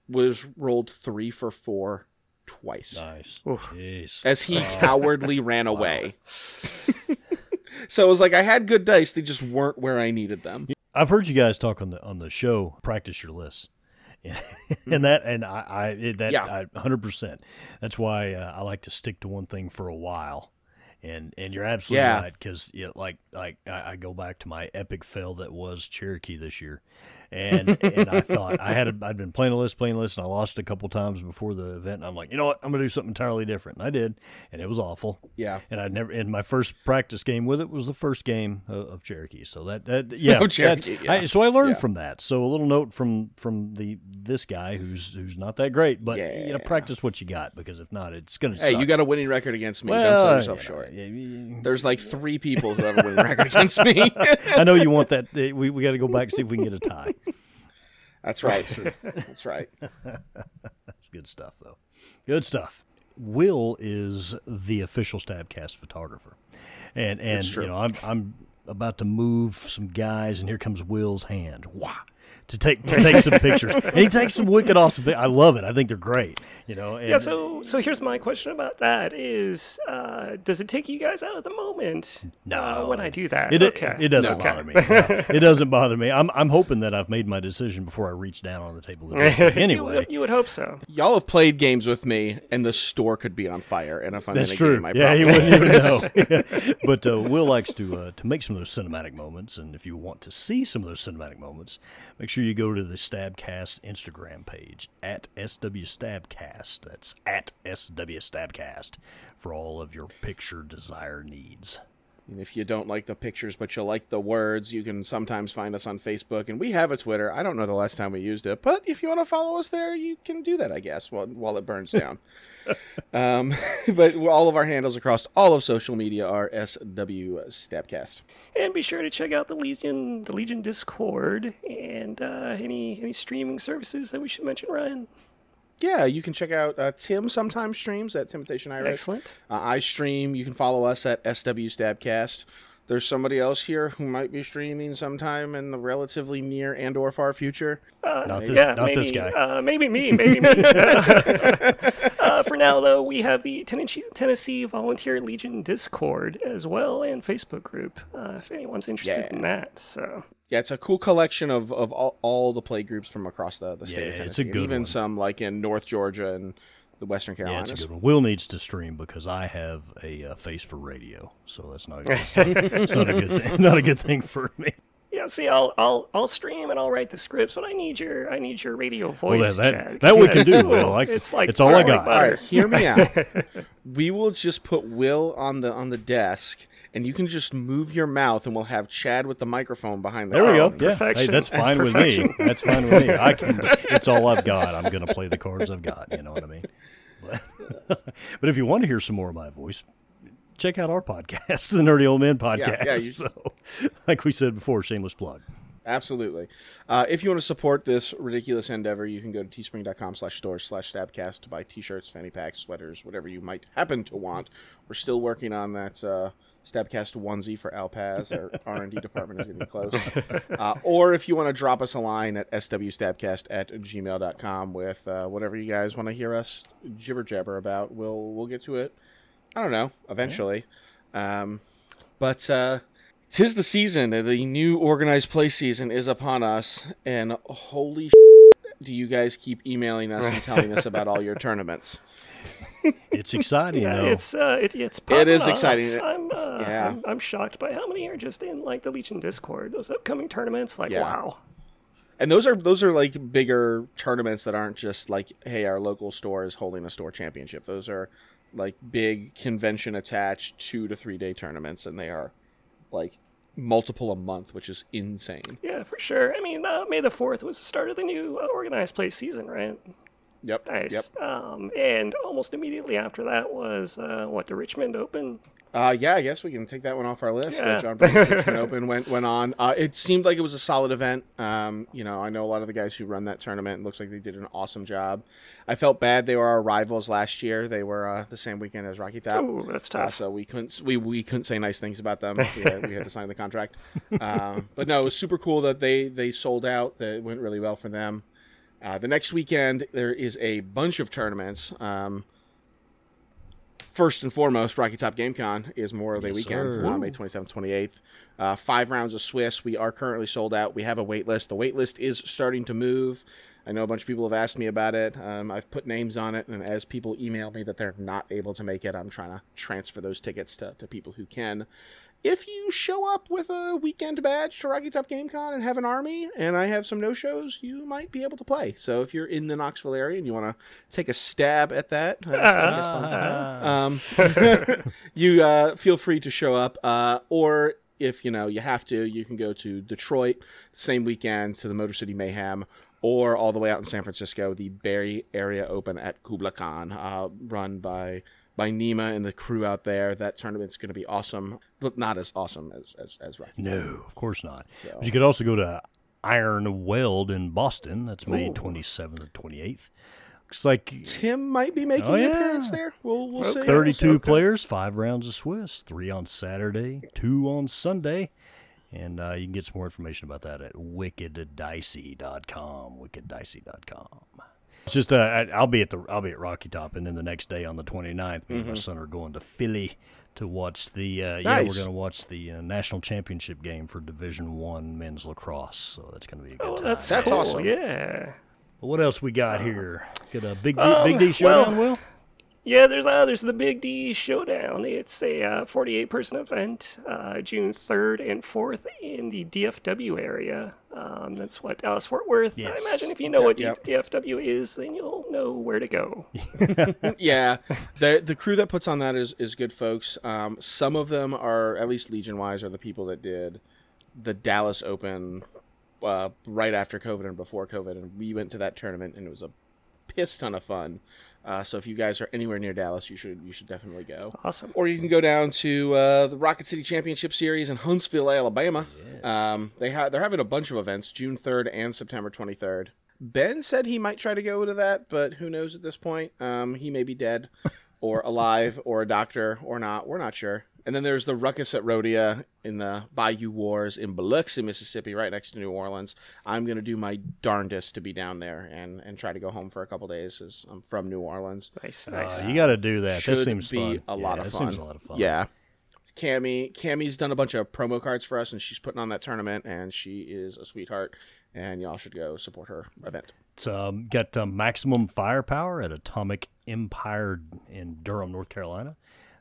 was rolled three for four twice Nice. Jeez. as he cowardly ran away. so it was like I had good dice, they just weren't where I needed them. I've heard you guys talk on the on the show. Practice your lists, and that and I, I it- that Yeah. I hundred percent. That's why uh, I like to stick to one thing for a while. And and you're absolutely Yeah. right because you know, like like I, I go back to my epic fail that was Cherokee this year, and and I thought I had a, I'd been playing a list playing a list and I lost a couple times before the event. And I'm like, you know what, I'm gonna do something entirely different. And I did, and it was awful. Yeah. And I never in my first practice game with it was the first game of, of Cherokee. So that that yeah, oh, Of Cherokee, that- yeah. I, so I learned Yeah. from that. So a little note from from the this guy who's who's not that great, but you know, practice what you got because if not, it's gonna. Hey, suck. you got a winning record against me. well, Don't sell yourself you short. yeah, yeah. There's like three people who have a winning record against me. I know you want that. We we got to go back and see if we can get a tie. That's right. That's right. That's good stuff, though. Good stuff. Will is the official Stabcast photographer, and and you know I'm I'm about to move some guys, and here comes Will's hand. Wow. To take to take some pictures, and he takes some wicked awesome. pic- I love it. I think they're great. You know. And, Yeah, so so here's my question about that: is uh, does it take you guys out of the moment No. uh, when I do that? It, okay, it doesn't okay. bother me. No, it doesn't bother me. I'm I'm hoping that I've made my decision before I reach down on the table. To do it. You Anyway, would- you would hope so. Y'all have played games with me, and the store could be on fire. And if I'm That's in a true. game, I yeah, he wouldn't even would. know. but uh, Will likes to uh, to make some of those cinematic moments, and if you want to see some of those cinematic moments, make sure you go to the Stabcast Instagram page at SWStabcast. That's at SWStabcast for all of your picture desire needs. And if you don't like the pictures but you like the words, you can sometimes find us on Facebook, and we have a Twitter. I don't know the last time we used it, but if you want to follow us there, you can do that, I guess, while while it burns down. um, but all of our handles across all of social media are SW Stabcast. And be sure to check out the Legion, the Legion Discord, and uh, any any streaming services that we should mention, Ryan. Yeah, you can check out uh, Tim sometimes streams at Temptation Irish. Excellent. Uh, I stream. You can follow us at SW Stabcast. There's somebody else here who might be streaming sometime in the relatively near and or far future. Not this, yeah, not maybe, this guy. Uh, maybe me, maybe me. uh, for now, though, we have the Tennessee, Tennessee Volunteer Legion Discord as well and Facebook group. Uh, if anyone's interested Yeah. in that, so Yeah, it's a cool collection of, of all, all the play groups from across the, the state Yeah, of it's Tennessee. a and good even one. some like in North Georgia and the Western Yeah, Carolinas. it's a good one. Will needs to stream because I have a uh, face for radio, so that's not, that's not, it's not a good thing. Not a good thing for me. Yeah. See, I'll I'll I'll stream and I'll write the scripts, but I need your I need your radio Well, voice. that, Chad, that, that we 'cause can do. that's- Will. I, it's like it's all I got. All right, hear me out. we will just put Will on the on the desk, and you can just move your mouth, and we'll have Chad with the microphone behind the There we go. phone. Yeah, hey, that's fine with me. That's fine with me. I can. It's all I've got. I'm going to play the cards I've got. You know what I mean? But, but if you want to hear some more of my voice, check out our podcast, the Nerdy Old Men podcast. yeah, you- so, like we said before, shameless plug. Absolutely. Uh, if you want to support this ridiculous endeavor, you can go to teespring.com slash store slash stabcast to buy t-shirts, fanny packs, sweaters, whatever you might happen to want. We're still working on that uh, Stabcast onesie for Alpaz. Our R&D department is getting close. Uh, or if you want to drop us a line at swstabcast at gmail.com with uh, whatever you guys want to hear us jibber jabber about, we'll, we'll get to it. I don't know, eventually. Um, but uh, tis the season. The new organized play season is upon us, and holy do you guys keep emailing us and telling us about all your tournaments? it's exciting, Yeah, though. it's uh, it, it's It popping exciting. I'm, uh, Yeah. I'm I'm shocked by how many are just in like the Legion Discord. Those upcoming tournaments, like Yeah. wow. And those are those are like bigger tournaments that aren't just like, hey, our local store is holding a store championship. Those are like big convention attached two to three day tournaments, and they are like multiple a month, which is insane. Yeah, for sure. I mean, uh, May the Fourth was the start of the new uh, organized play season, right? Yep. Nice. Yep. Um, and almost immediately after that was uh, what the Richmond Open. Uh, yeah, I guess we can take that one off our list. Yeah. The John Brown Open went went on. Uh, it seemed like it was a solid event. Um, you know, I know a lot of the guys who run that tournament. It looks like they did an awesome job. I felt bad they were our rivals last year. They were uh, the same weekend as Rocky Top. Ooh, that's Uh, tough. so we couldn't we, we couldn't say nice things about them. We had, we had to sign the contract. Um, but no, it was super cool that they they sold out. That it went really well for them. Uh, the next weekend there is a bunch of tournaments. Um, first and foremost, Rocky Top Game Con is Memorial Day weekend, sir. uh, May 27th, 28th. Uh, five rounds of Swiss. We are currently sold out. We have a wait list. The wait list is starting to move. I know a bunch of people have asked me about it. Um, I've put names on it, and as people email me that they're not able to make it, I'm trying to transfer those tickets to, to people who can. If you show up with a weekend badge to Rocky Top Game Con and have an army, and I have some no shows, you might be able to play. So if you're in the Knoxville area and you want to take a stab at that, uh, stab um, you uh, feel free to show up. Uh, or if you know you have to, you can go to Detroit the same weekend to the Motor City Mayhem, or all the way out in San Francisco, the Bay Area Open at KublaCon, uh, run by by Nima and the crew out there. That tournament's going to be awesome, but not as awesome as as, as Rocky. No, of course not. So- But you could also go to Iron Weld in Boston. That's May 27th and 28th. Looks like Tim might be making Oh, an yeah. appearance there. We'll we'll see. 32 players, five rounds of Swiss, three on Saturday, two on Sunday. And uh, you can get some more information about that at wickeddicey.com. Wickeddicey.com. It's just uh, I- I'll be at the I'll be at Rocky Top, and then the next day on the 29th, me and my son are going to Philly to watch the uh, yeah Mm-hmm. We're going to watch the uh, national championship game for Division One men's lacrosse. So that's going to be a good Oh, time. that's That's cool. awesome. Yeah. What else we got here? Got a big D, Um, big D showdown, well- Will? Yeah, there's uh, there's the Big D Showdown. It's a uh, 48 person event, uh, June 3rd and 4th in the DFW area. Um, that's what Dallas Fort Worth. Yes. I imagine if you know what Yep. DFW is, then you'll know where to go. yeah, the the crew that puts on that is is good folks. Um, some of them are at least Legion wise are the people that did the Dallas Open uh, right after COVID and before COVID, and we went to that tournament and it was a piss ton of fun. Uh, so if you guys are anywhere near Dallas, you should you should definitely go. Awesome. Or you can go down to uh, the Rocket City Championship Series in Huntsville, Alabama. Um, they ha- they're having a bunch of events, June 3rd and September 23rd. Ben said he might try to go to that, but who knows at this point? Um, he may be dead, or alive, or a doctor, or not. We're not sure. And then there's the Ruckus at Rhodia in the Bayou Wars in Biloxi, Mississippi, right next to New Orleans. I'm gonna do my darndest to be down there and, and try to go home for a couple days, as I'm from New Orleans. Nice, Uh, nice. you got to do that. Should That seems be fun. a Yeah, lot of that fun. Seems a lot of fun. Yeah. Cammy, Cammy's done a bunch of promo cards for us, and she's putting on that tournament, and she is a sweetheart, and y'all should go support her event. It's um, got um, maximum firepower at Atomic Empire in Durham, North Carolina.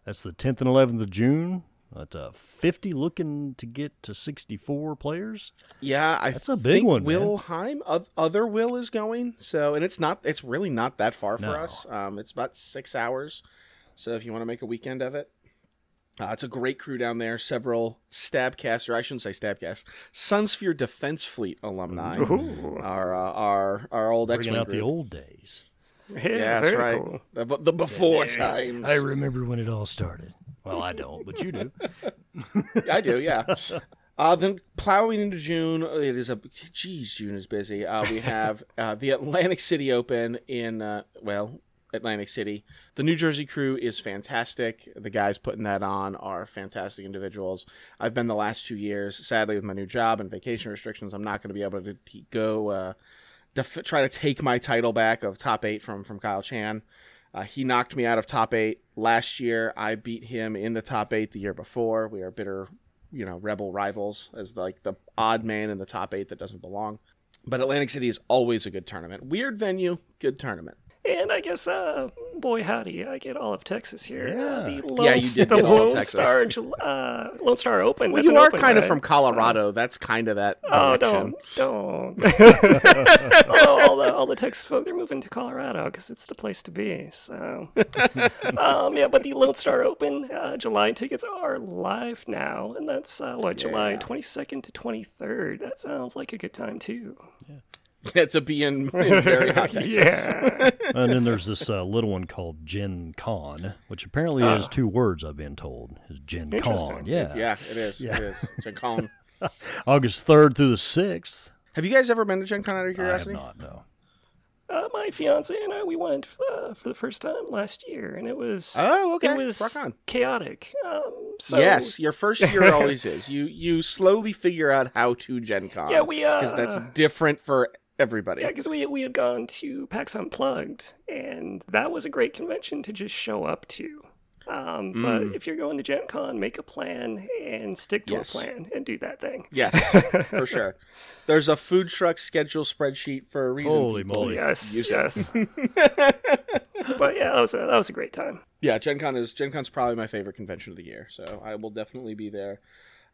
That's the 10th and 11th of June. That's uh, 50, looking to get to 64 players. Yeah, I That's a big think one. Will Heim, other Will is going, so and it's not, it's really not that far for us. Um, it's about six hours, so if you want to make a weekend of it, uh, it's a great crew down there. Several Stabcast, or I shouldn't say Stabcast, Sunsphere Defense Fleet alumni are uh, our our old Bringing Wing out the old days. yeah, Yeah, that's right. cool. The, the before times. I remember when it all started. Well, I don't, but you do. I do, yeah. Uh, then plowing into June, it is a geez, June is busy. Uh, we have uh, the Atlantic City Open in uh, well, Atlantic City. The New Jersey crew is fantastic. The guys putting that on are fantastic individuals. I've been the last two years. Sadly, with my new job and vacation restrictions, I'm not going to be able to t- go uh, def- try to take my title back of top eight from from Kyle Chan. Uh, he knocked me out of top eight last year. I beat him in the top eight the year before. We are bitter, you know, rebel rivals as like the odd man in the top eight that doesn't belong. But Atlantic City is always a good tournament. Weird venue, good tournament. And I guess, uh, boy howdy, I get all of Texas here. Uh, the Lone, Yeah, you did the of Lone Star, uh, Lone Star Open. Well, that's you are open, kind of right? from Colorado. That's kind of that Oh, don't, don't. oh, all the all the Texas folk they're moving to Colorado because it's the place to be. So, um, yeah. But the Lone Star Open uh, July tickets are live now, and that's uh, what July twenty second to twenty third. That sounds like a good time too. Yeah, to be in, in very hot Texas. Yeah. and then there's this uh, little one called Gen Con, which apparently is two words. I've been told is Gen Con. Yeah. Yeah, it is. It is. Gen Con. August third through the sixth. Have you guys ever been to Gen Con out of I have curiosity? not. No. Uh, my fiance and I, we went uh, for the first time last year, and it was Oh, okay. it was Rock on. chaotic. Um, so yes, your first year always is. You you slowly figure out how to Gen Con. Yeah, we, uh, because that's different for everybody. Yeah, because we we had gone to PAX Unplugged, and that was a great convention to just show up to. Um, But Mm. if you're going to Gen Con, make a plan and stick to Yes. a plan and do that thing. Yes, for sure. There's a food truck schedule spreadsheet for a reason. Holy moly. Yes, Use yes. but yeah, that was a, that was a great time. Yeah, Gen Con is Gen Con's probably my favorite convention of the year, so I will definitely be there.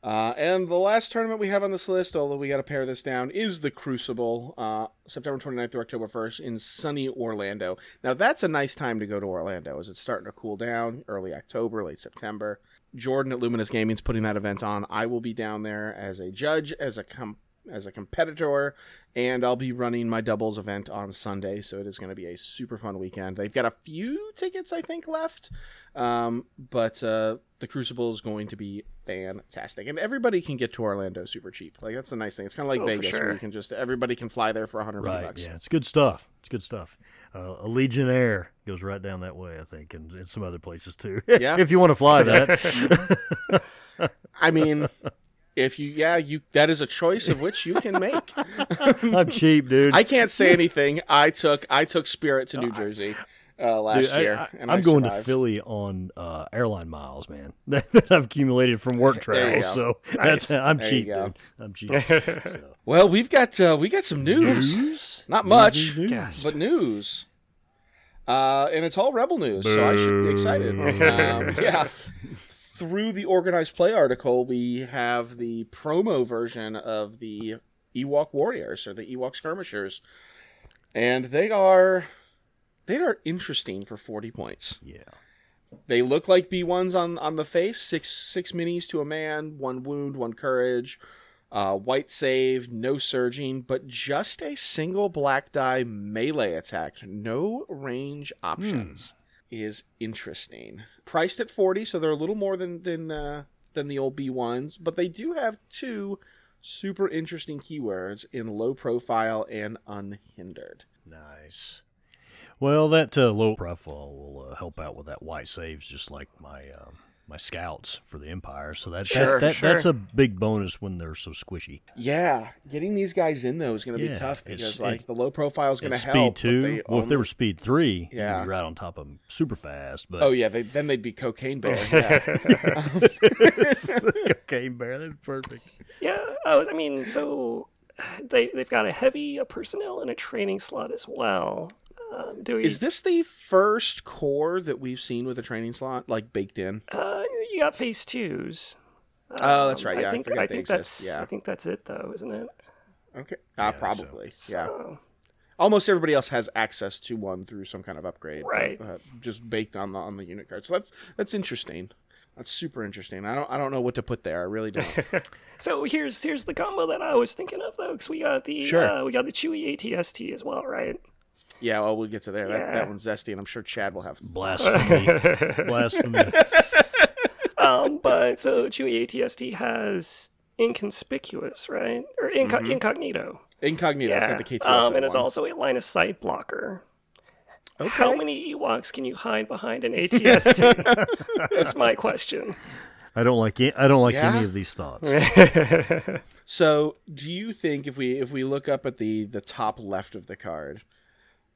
Uh, and the last tournament we have on this list, although we got to pare this down, is the Crucible, uh, September 29th through October 1st in sunny Orlando. Now, that's a nice time to go to Orlando, as it's starting to cool down early October, late September. Jordan at Luminous Gaming is putting that event on. I will be down there as a judge, as a com- as a competitor, and I'll be running my doubles event on Sunday. So it is going to be a super fun weekend. They've got a few tickets, I think, left, um, but uh, the Crucible is going to be fantastic, and everybody can get to Orlando super cheap. Like that's the nice thing. It's kind of like Oh, Vegas, where you can just everybody can fly there for 150 Right. bucks. Yeah, it's good stuff. It's good stuff. Uh, Allegiant Air goes right down that way, I think, and, and some other places too. Yeah. if you want to fly that. I mean. If you, yeah, you that is a choice of which you can make. I'm cheap, dude. I can't say anything. I took I took Spirit to New Jersey uh, last Dude, I- year, I, and am I going to. Philly on uh, airline miles, man. that I've accumulated from work travel. go. So that's I'm There cheap, dude. I'm cheap. so. Well, we've got uh, we got some news. News? Not much, News, news. But news. Uh, and it's all Rebel news, so I should be excited. Um, yeah. Through the organized play article, we have the promo version of the Ewok Warriors or the Ewok Skirmishers, and they are they are interesting for forty points. Yeah. They look like B ones on on the face. Six six minis to a man, one wound, one courage, uh, white save, no surging, but just a single black die melee attack, no range options. Is interesting. Priced at forty, so they're a little more than than uh, than the old B ones, but they do have two super interesting keywords in low profile and unhindered. Nice. Well, that uh, low profile will uh, help out with that white saves, just like my uh, my scouts for the Empire. So that, Sure, that, that sure. that's a big bonus when they're so squishy. Yeah, getting these guys in though is going to be tough because like the low profile is going At to speed help. but two. they well, if they were speed three, Yeah. you'd be right on top of them super fast. But Oh yeah, they, then they'd be cocaine bear. Yeah. cocaine bear, that's perfect. Yeah, I was. I mean, so they they've got a heavy uh, personnel and a training slot as well. Um, do we? Is this the first core that we've seen with a training slot like baked in? uh, you got phase twos. Oh, that's Um, right. Yeah, I, I think forgot I think exist. that's Yeah. I think that's it though, isn't it? Okay. Uh, probably. Yeah. So, Almost everybody else has access to one through some kind of upgrade. but, Right. uh, just baked on the on the unit card. So that's that's interesting. That's super interesting. I don't I don't know what to put there. I really don't. so here's here's the combo that I was thinking of though, because we got the Sure. uh, we got the Chewy ATST as well, right? Yeah. Well, we'll get to there. That Yeah. that one's zesty, and I'm sure Chad will have. Blasphemy. Blasphemy. Um, but so Chewy ATST has inconspicuous, right, or inco- Mm-hmm. incognito. Incognito. It's Yeah. got the KTS. um, and it's also a line of sight blocker. okay. How many Ewoks can you hide behind an ATST? That's my question. I don't like. I don't like Yeah? any of these thoughts. So, do you think if we if we look up at the the top left of the card,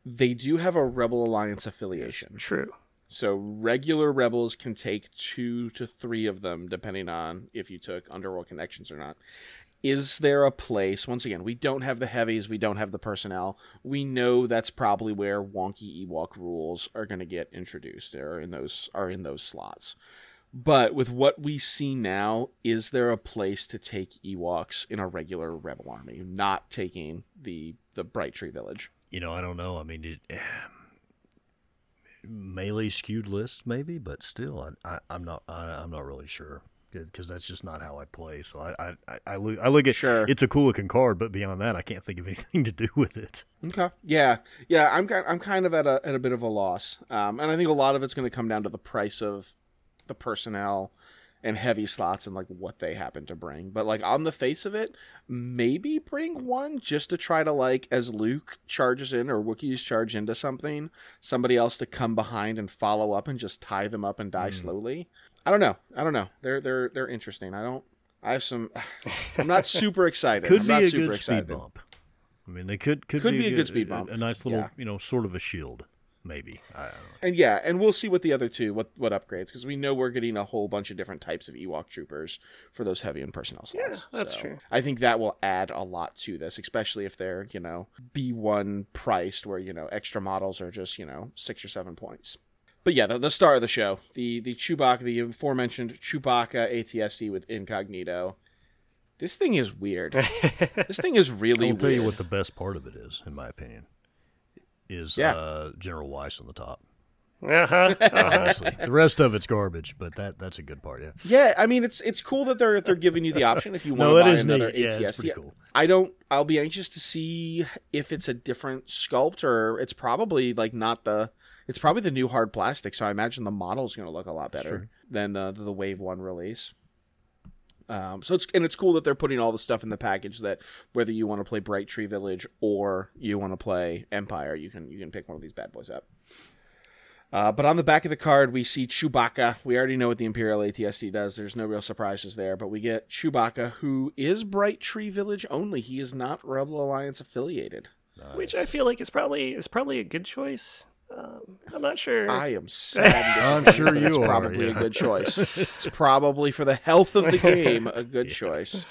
they do have a Rebel Alliance affiliation? True. So regular rebels can take two to three of them, depending on if you took Underworld Connections or not. is there a place? Once again, we don't have the heavies, we don't have the personnel. We know that's probably where wonky Ewok rules are going to get introduced. Or in those are in those slots. But with what we see now, is there a place to take Ewoks in a regular Rebel army, not taking the the Bright Tree Village? You know, I don't know. I mean, it, melee skewed list maybe, but still, I, I, I'm not. I, I'm not really sure because that's just not how I play. So I I, I, look I look at Sure. it's a cool looking card, but beyond that, I can't think of anything to do with it. Okay. Yeah. Yeah. I'm kind. I'm kind of at a at a bit of a loss, um, and I think a lot of it's going to come down to the price of the personnel and heavy slots and like what they happen to bring. But like on the face of it, maybe bring one just to try to like as Luke charges in or Wookiees charge into something, somebody else to come behind and follow up and just tie them up and die hmm. slowly. I don't know. I don't know. They're they're they're interesting. I don't. I have some. I'm not super excited. Could I'm be not a super good excited. speed bump. I mean, they could could, Could be, be a good speed bump. A, nice little, Yeah. you know, sort of a shield, maybe. I don't know. And yeah, and we'll see what the other two what what upgrades because we know we're getting a whole bunch of different types of Ewok troopers for those heavy and personnel slots. Yeah, that's So true. I think that will add a lot to this, especially if they're you know B one priced, where you know extra models are just you know six or seven points. But yeah, the, the star of the show, the the Chewbacca, the aforementioned Chewbacca ATST with Incognito. This thing is weird. this thing is really I'll weird. tell you what the best part of it is, in my opinion, is Yeah. uh, General Weiss on the top. Uh-huh. Honestly, the rest of it's garbage, but that that's a good part. Yeah. Yeah, I mean it's it's cool that they're they're giving you the option if you want No, to buy is another neat. Yeah, it's pretty cool. I don't. I'll be anxious to see if it's a different sculpt or it's probably like not the. It's probably the new hard plastic, so I imagine the model's going to look a lot better Sure. than the the Wave One release. Um, so it's and it's cool that they're putting all the stuff in the package that whether you want to play Bright Tree Village or you want to play Empire, you can you can pick one of these bad boys up. Uh, but on the back of the card, we see Chewbacca. We already know what the Imperial ATST does. There's no real surprises there, but we get Chewbacca, who is Bright Tree Village only. He is not Rebel Alliance affiliated. Which I feel like is probably is probably a good choice. Um, I'm not sure. I am sad. I'm sure you it's are, probably yeah. a good choice. It's probably for the health of the game a good choice.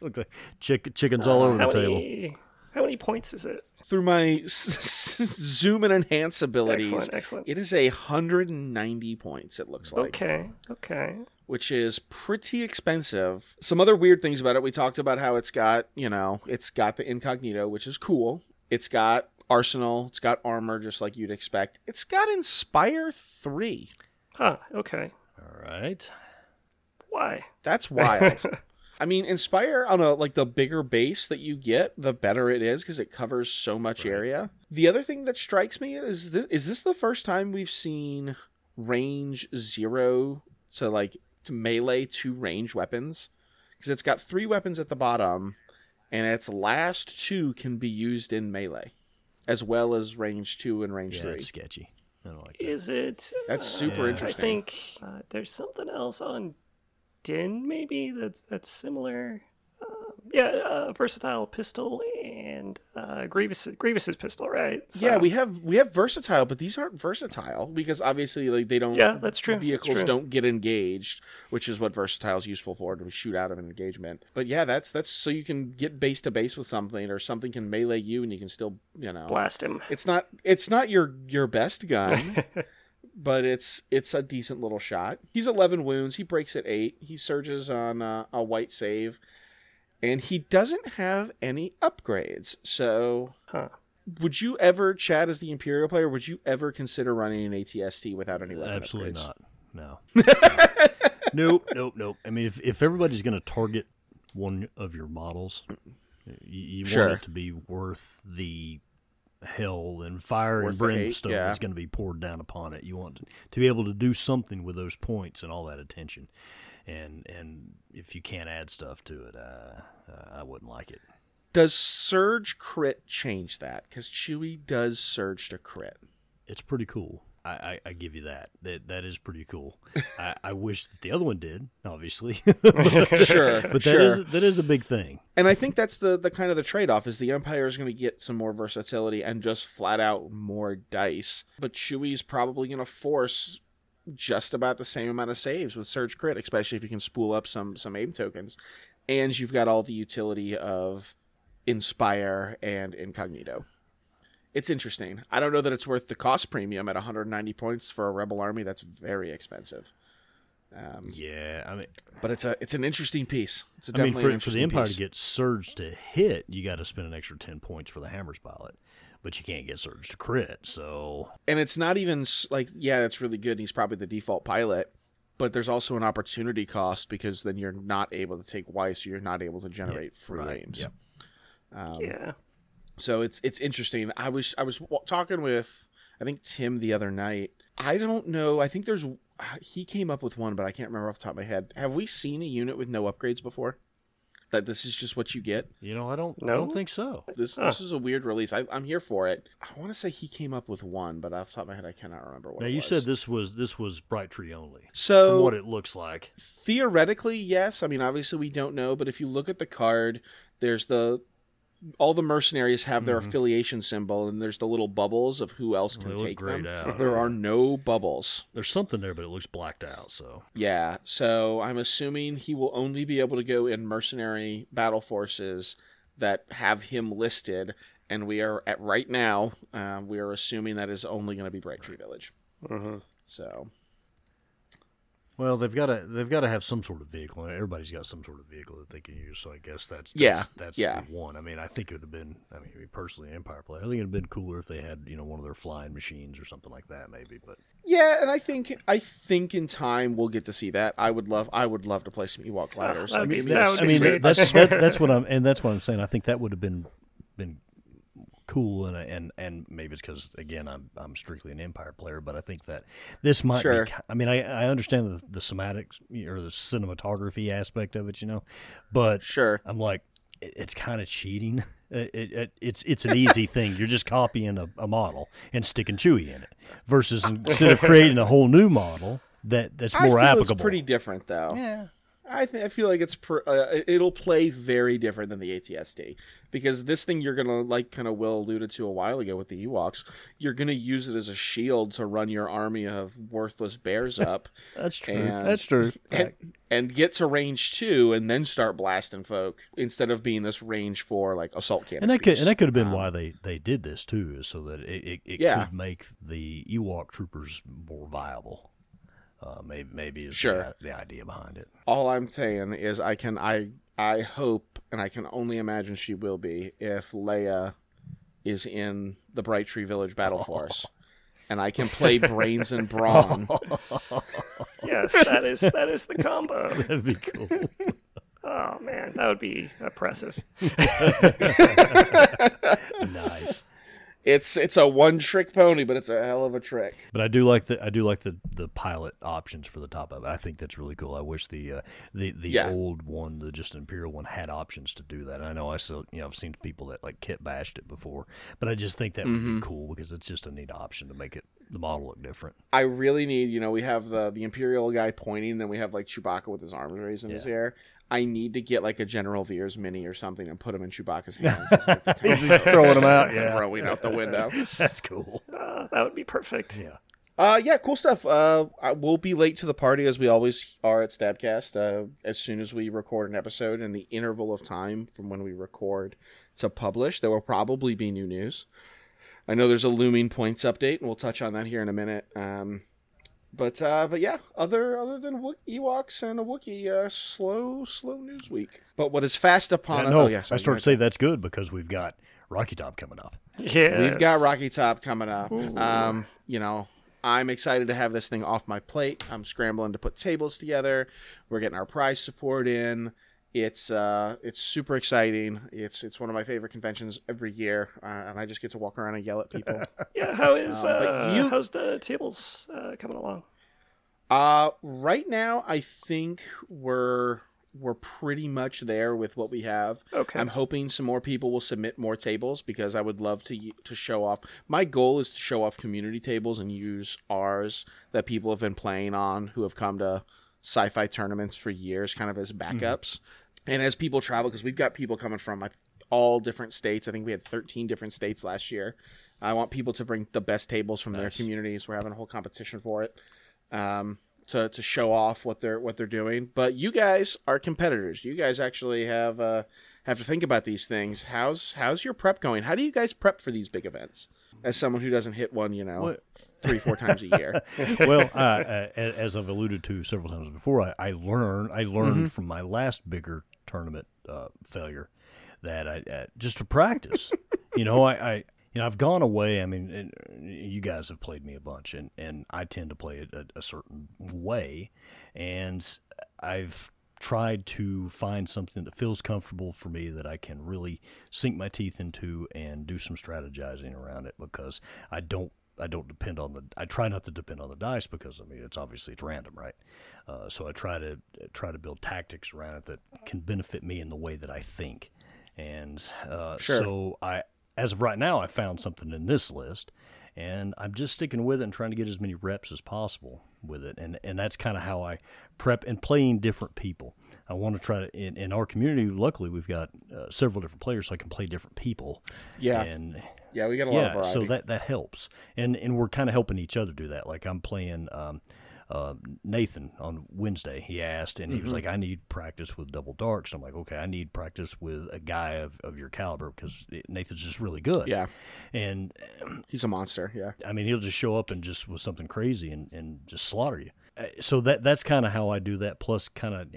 Look like chick, chickens all over how the table. how many points is it? Through my s- s- zoom and enhance abilities, Excellent, excellent. it is a 190 points. It looks like. Okay, okay. which is pretty expensive. Some other weird things about it. We talked about how it's got, you know, it's got the incognito, which is cool. It's got arsenal, it's got armor just like you'd expect. It's got Inspire 3. Huh, okay. All right. Why? That's wild. I mean, Inspire on a like the bigger base that you get, the better it is because it covers so much area. The other thing that strikes me is this, is this the first time we've seen range 0 to like to melee to range weapons? Because it's got three weapons at the bottom, and its last two can be used in melee, as well as range two and range Yeah, three. it's sketchy. I don't like that. Is it? That's super uh, interesting. I think uh, there's something else on Din maybe that's that's similar. Yeah, uh, versatile pistol and uh, Grievous Grievous's pistol, right? So- Yeah, we have we have versatile, but these aren't versatile because obviously like they don't. Yeah, that's true, that's Vehicles true. don't get engaged, which is what versatile is useful for to shoot out of an engagement. But yeah, that's that's so you can get base to base with something, or something can melee you, and you can still you know. blast him. It's not it's not your your best gun, but it's it's a decent little shot. He's 11 wounds. He breaks at eight. He surges on uh, a white save, and he doesn't have any upgrades. So Huh. would you ever, Chad, as the Imperial player, would you ever consider running an ATST without any weapon Absolutely upgrades? not. No. nope, nope, nope. I mean, if, if everybody's going to target one of your models, you, you Sure. want it to be worth the hell and fire Worth and the brimstone yeah. that's going to be poured down upon it. You want to be able to do something with those points and all that attention. And and if you can't add stuff to it, uh, uh, I wouldn't like it. Does Surge crit change that? Because Chewie does Surge to crit. It's pretty cool. I, I, I give you that. That that is pretty cool. I, I wish that the other one did, obviously. Sure, But that sure. is that is a big thing. And I think that's the the kind of the trade off is the Empire is going to get some more versatility and just flat out more dice, but Chewie's probably going to force just about the same amount of saves with Surge Crit, especially if you can spool up some some aim tokens. and you've got all the utility of Inspire and Incognito. It's interesting. I don't know that it's worth the cost premium at 190 points for a Rebel army. That's very expensive. Um, Yeah, I mean, but it's a it's an interesting piece. It's a I mean, for, for the Empire piece. to get Surge to hit, you got to spend an extra ten points for the Hammer's pilot, but you can't get Surge to crit. So and it's not even like yeah, that's really good. He's probably the default pilot, but there's also an opportunity cost because then you're not able to take Weiss, you're not able to generate free right, aims. yep. Um, Yeah. So it's it's interesting. I was I was w- talking with I think Tim the other night. I don't know. I think there's he came up with one, but I can't remember off the top of my head. Have we seen a unit with no upgrades before? That this is just what you get. you know, I don't, I don't think so. This this is a weird release. I, I'm here for it. I want to say he came up with one, but off the top of my head, I cannot remember what. Now it you was. said this was this was Bright Tree only. So From what it looks like, theoretically, yes. I mean, obviously we don't know, but if you look at the card, there's the all the mercenaries have their affiliation symbol, and there's the little bubbles of who else They can look take grayed them. out. There are no bubbles. there's something there, but it looks blacked out. So Yeah, so I'm assuming he will only be able to go in mercenary battle forces that have him listed, and we are at right now. Uh, we are assuming that is only going to be Bright Tree Village. Mhm. So Well, they've got to they've got to have some sort of vehicle. Everybody's got some sort of vehicle that they can use. So I guess that's, that's Yeah, that's yeah. the one. I mean, I think it would have been. I mean, personally, Empire player, I think it'd have been cooler if they had you know one of their flying machines or something like that, maybe. But yeah, and I think I think in time we'll get to see that. I would love I would love to play some Ewok ah, gliders. that'd be- Maybe that I mean, sweet. that's that's what I'm and that's what I'm saying. I think that would have been been cool and and and maybe it's because again I'm I'm strictly an Empire player, but I think that this might. Sure. Be, I mean, I I understand the the somatics or the cinematography aspect of it, you know, but sure. I'm like, it, it's kind of cheating. It, it, it, it's it's an easy thing. You're just copying a, a model and sticking Chewy in it, versus instead of creating a whole new model that that's I more feel applicable. it's pretty different though. yeah. I think I feel like it's pr- uh, it'll play very different than the ATST because this thing you're gonna like kind of Will alluded to a while ago with the Ewoks. You're gonna use it as a shield to run your army of worthless bears up That's true. And- That's true. and and get to range two and then start blasting folk instead of being this range four like assault cannon. and that could and that could have been Um, why they, they did this too, is so that it, it, it Yeah. could make the Ewok troopers more viable. Uh, maybe maybe is Sure. the, the idea behind it. all I'm saying is I can I I hope and I can only imagine she will be if Leia is in the Bright Tree Village Battle Force. And I can play brains and brawn. Yes, that is that is the combo. That'd be cool. Oh man, that would be oppressive. nice. It's it's a one trick pony, but it's a hell of a trick. But I do like the I do like the, the pilot options for the top of it. I think that's really cool. I wish the uh, the the Yeah. old one, the just imperial one, had options to do that. And I know I still you know I've seen people that like kit bashed it before, but I just think that would Mm-hmm. be cool because it's just a neat option to make it the model look different. I really need, you know, we have the the Imperial guy pointing, then we have like Chewbacca with his arms raised in his Yeah. air. I need to get like a General Veers mini or something and put him in Chewbacca's hands. It's like the He's tank throwing 'em out, yeah. throwing out the window. That's cool. Uh, that would be perfect. Yeah. Uh, yeah, cool stuff. Uh, I will be late to the party as we always are at Stabcast. Uh, as soon as we record an episode, in the interval of time from when we record to publish, there will probably be new news. I know there's a looming points update, and we'll touch on that here in a minute. Um, but uh, but yeah, other other than Ewoks and a Wookiee, uh, slow slow news week. But what is fast upon Yeah, no, oh, yeah, I sorry, start go to say that's good because we've got Rocky Top coming up. Yeah, We've got Rocky Top coming up. Um, you know, I'm excited to have this thing off my plate. I'm scrambling to put tables together. We're getting our prize support in. It's uh, it's super exciting. It's it's one of my favorite conventions every year, uh, and I just get to walk around and yell at people. Yeah, how is Um, uh, you- how's the tables uh, coming along? Uh, right now, I think we're we're pretty much there with what we have. Okay. I'm hoping some more people will submit more tables because I would love to to show off. My goal is to show off community tables and use ours that people have been playing on who have come to sci-fi tournaments for years, kind of as backups. And as people travel, because we've got people coming from like all different states. I think we had 13 different states last year. I want people to bring the best tables from their communities. We're having a whole competition for it. Um, to, to show off what they're what they're doing. But you guys are competitors. You guys actually have uh, have to think about these things. How's how's your prep going? How do you guys prep for these big events? As someone who doesn't hit one, you know, Well- three four times a year. well, uh, uh, as I've alluded to several times before, I, I learn I learned Mm-hmm. from my last bigger tournament uh, failure that I uh, just to practice. you know, I, I you know I've gone away. I mean, and you guys have played me a bunch, and, and I tend to play it a, a certain way, and I've tried to find something that feels comfortable for me that I can really sink my teeth into and do some strategizing around it because I don't I don't depend on the I try not to depend on the dice because I mean it's obviously it's random right? Uh, so I try to try to build tactics around it that can benefit me in the way that I think. And uh, Sure. so I as of right now I found something in this list and I'm just sticking with it and trying to get as many reps as possible with it. And and that's kind of how I prep and playing different people. I want to try to in, in our community luckily we've got uh, several different players so I can play different people. Yeah. and Yeah, we got a lot of yeah, variety. so that that helps, and and we're kind of helping each other do that. Like I'm playing um, uh, Nathan on Wednesday. He asked, and he Mm-hmm. was like, "I need practice with double darks." I'm like, "Okay, I need practice with a guy of, of your caliber because Nathan's just really good." yeah, and he's a monster. Yeah. I mean, he'll just show up and just with something crazy and, and just slaughter you. Uh, So that that's kind of how I do that. Plus, kind of,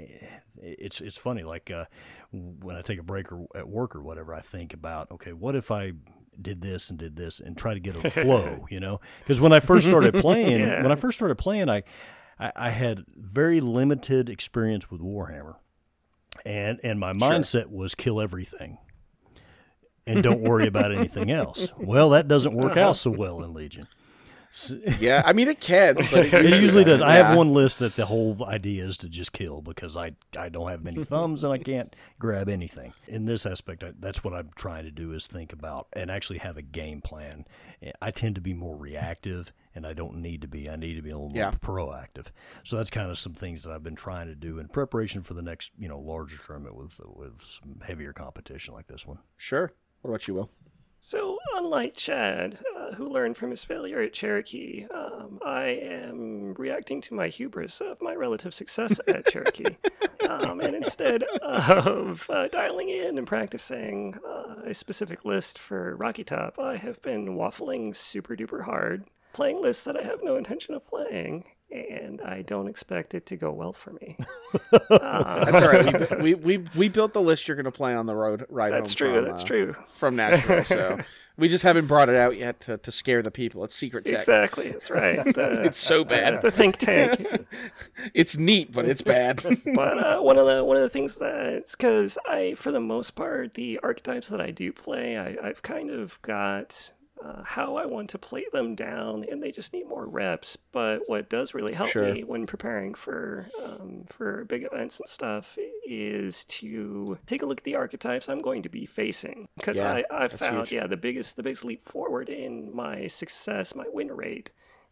it's it's funny. Like uh, when I take a break or at work or whatever, I think about okay, what if I did this and did this and try to get a flow, you know? Because when I first started playing, Yeah. when I first started playing, I, I I had very limited experience with Warhammer, and and my mindset was kill everything and don't worry about anything else. Well, that doesn't work uh-huh. out so well in Legion. Yeah, I mean it can, but it It usually does. I have one list that the whole idea is to just kill because I I don't have many thumbs and I can't grab anything. In this aspect, I, that's what I'm trying to do is think about and actually have a game plan. Eh, I tend to be more reactive, and I don't need to be. I need to be a little more proactive. So that's kind of some things that I've been trying to do in preparation for the next you know larger tournament with with some heavier competition like this one. Sure. What about you, Will? So, unlike Chad, uh, who learned from his failure at Cherokee, um, I am reacting to my hubris of my relative success at Cherokee. Um, and instead of uh, dialing in and practicing uh, a specific list for Rocky Top, I have been waffling super duper hard, playing lists that I have no intention of playing, and I don't expect it to go well for me. That's all right. We, we, we, we built the list you're going to play on the road right That's home true, from, that's uh, true. from Nashville. So we just haven't brought it out yet to, to scare the people. It's secret tech. Exactly, that's right. The, It's so bad. the think tank. It's neat, but it's bad. but uh, one of the one of the things that's because I, for the most part, the archetypes that I do play, I, I've kind of got uh, how I want to play them down, and they just need more reps. But what does really help Sure. me when preparing for um, for big events and stuff is to take a look at the archetypes I'm going to be facing because Yeah, I I've found huge. yeah the biggest the biggest leap forward in my success, my win rate.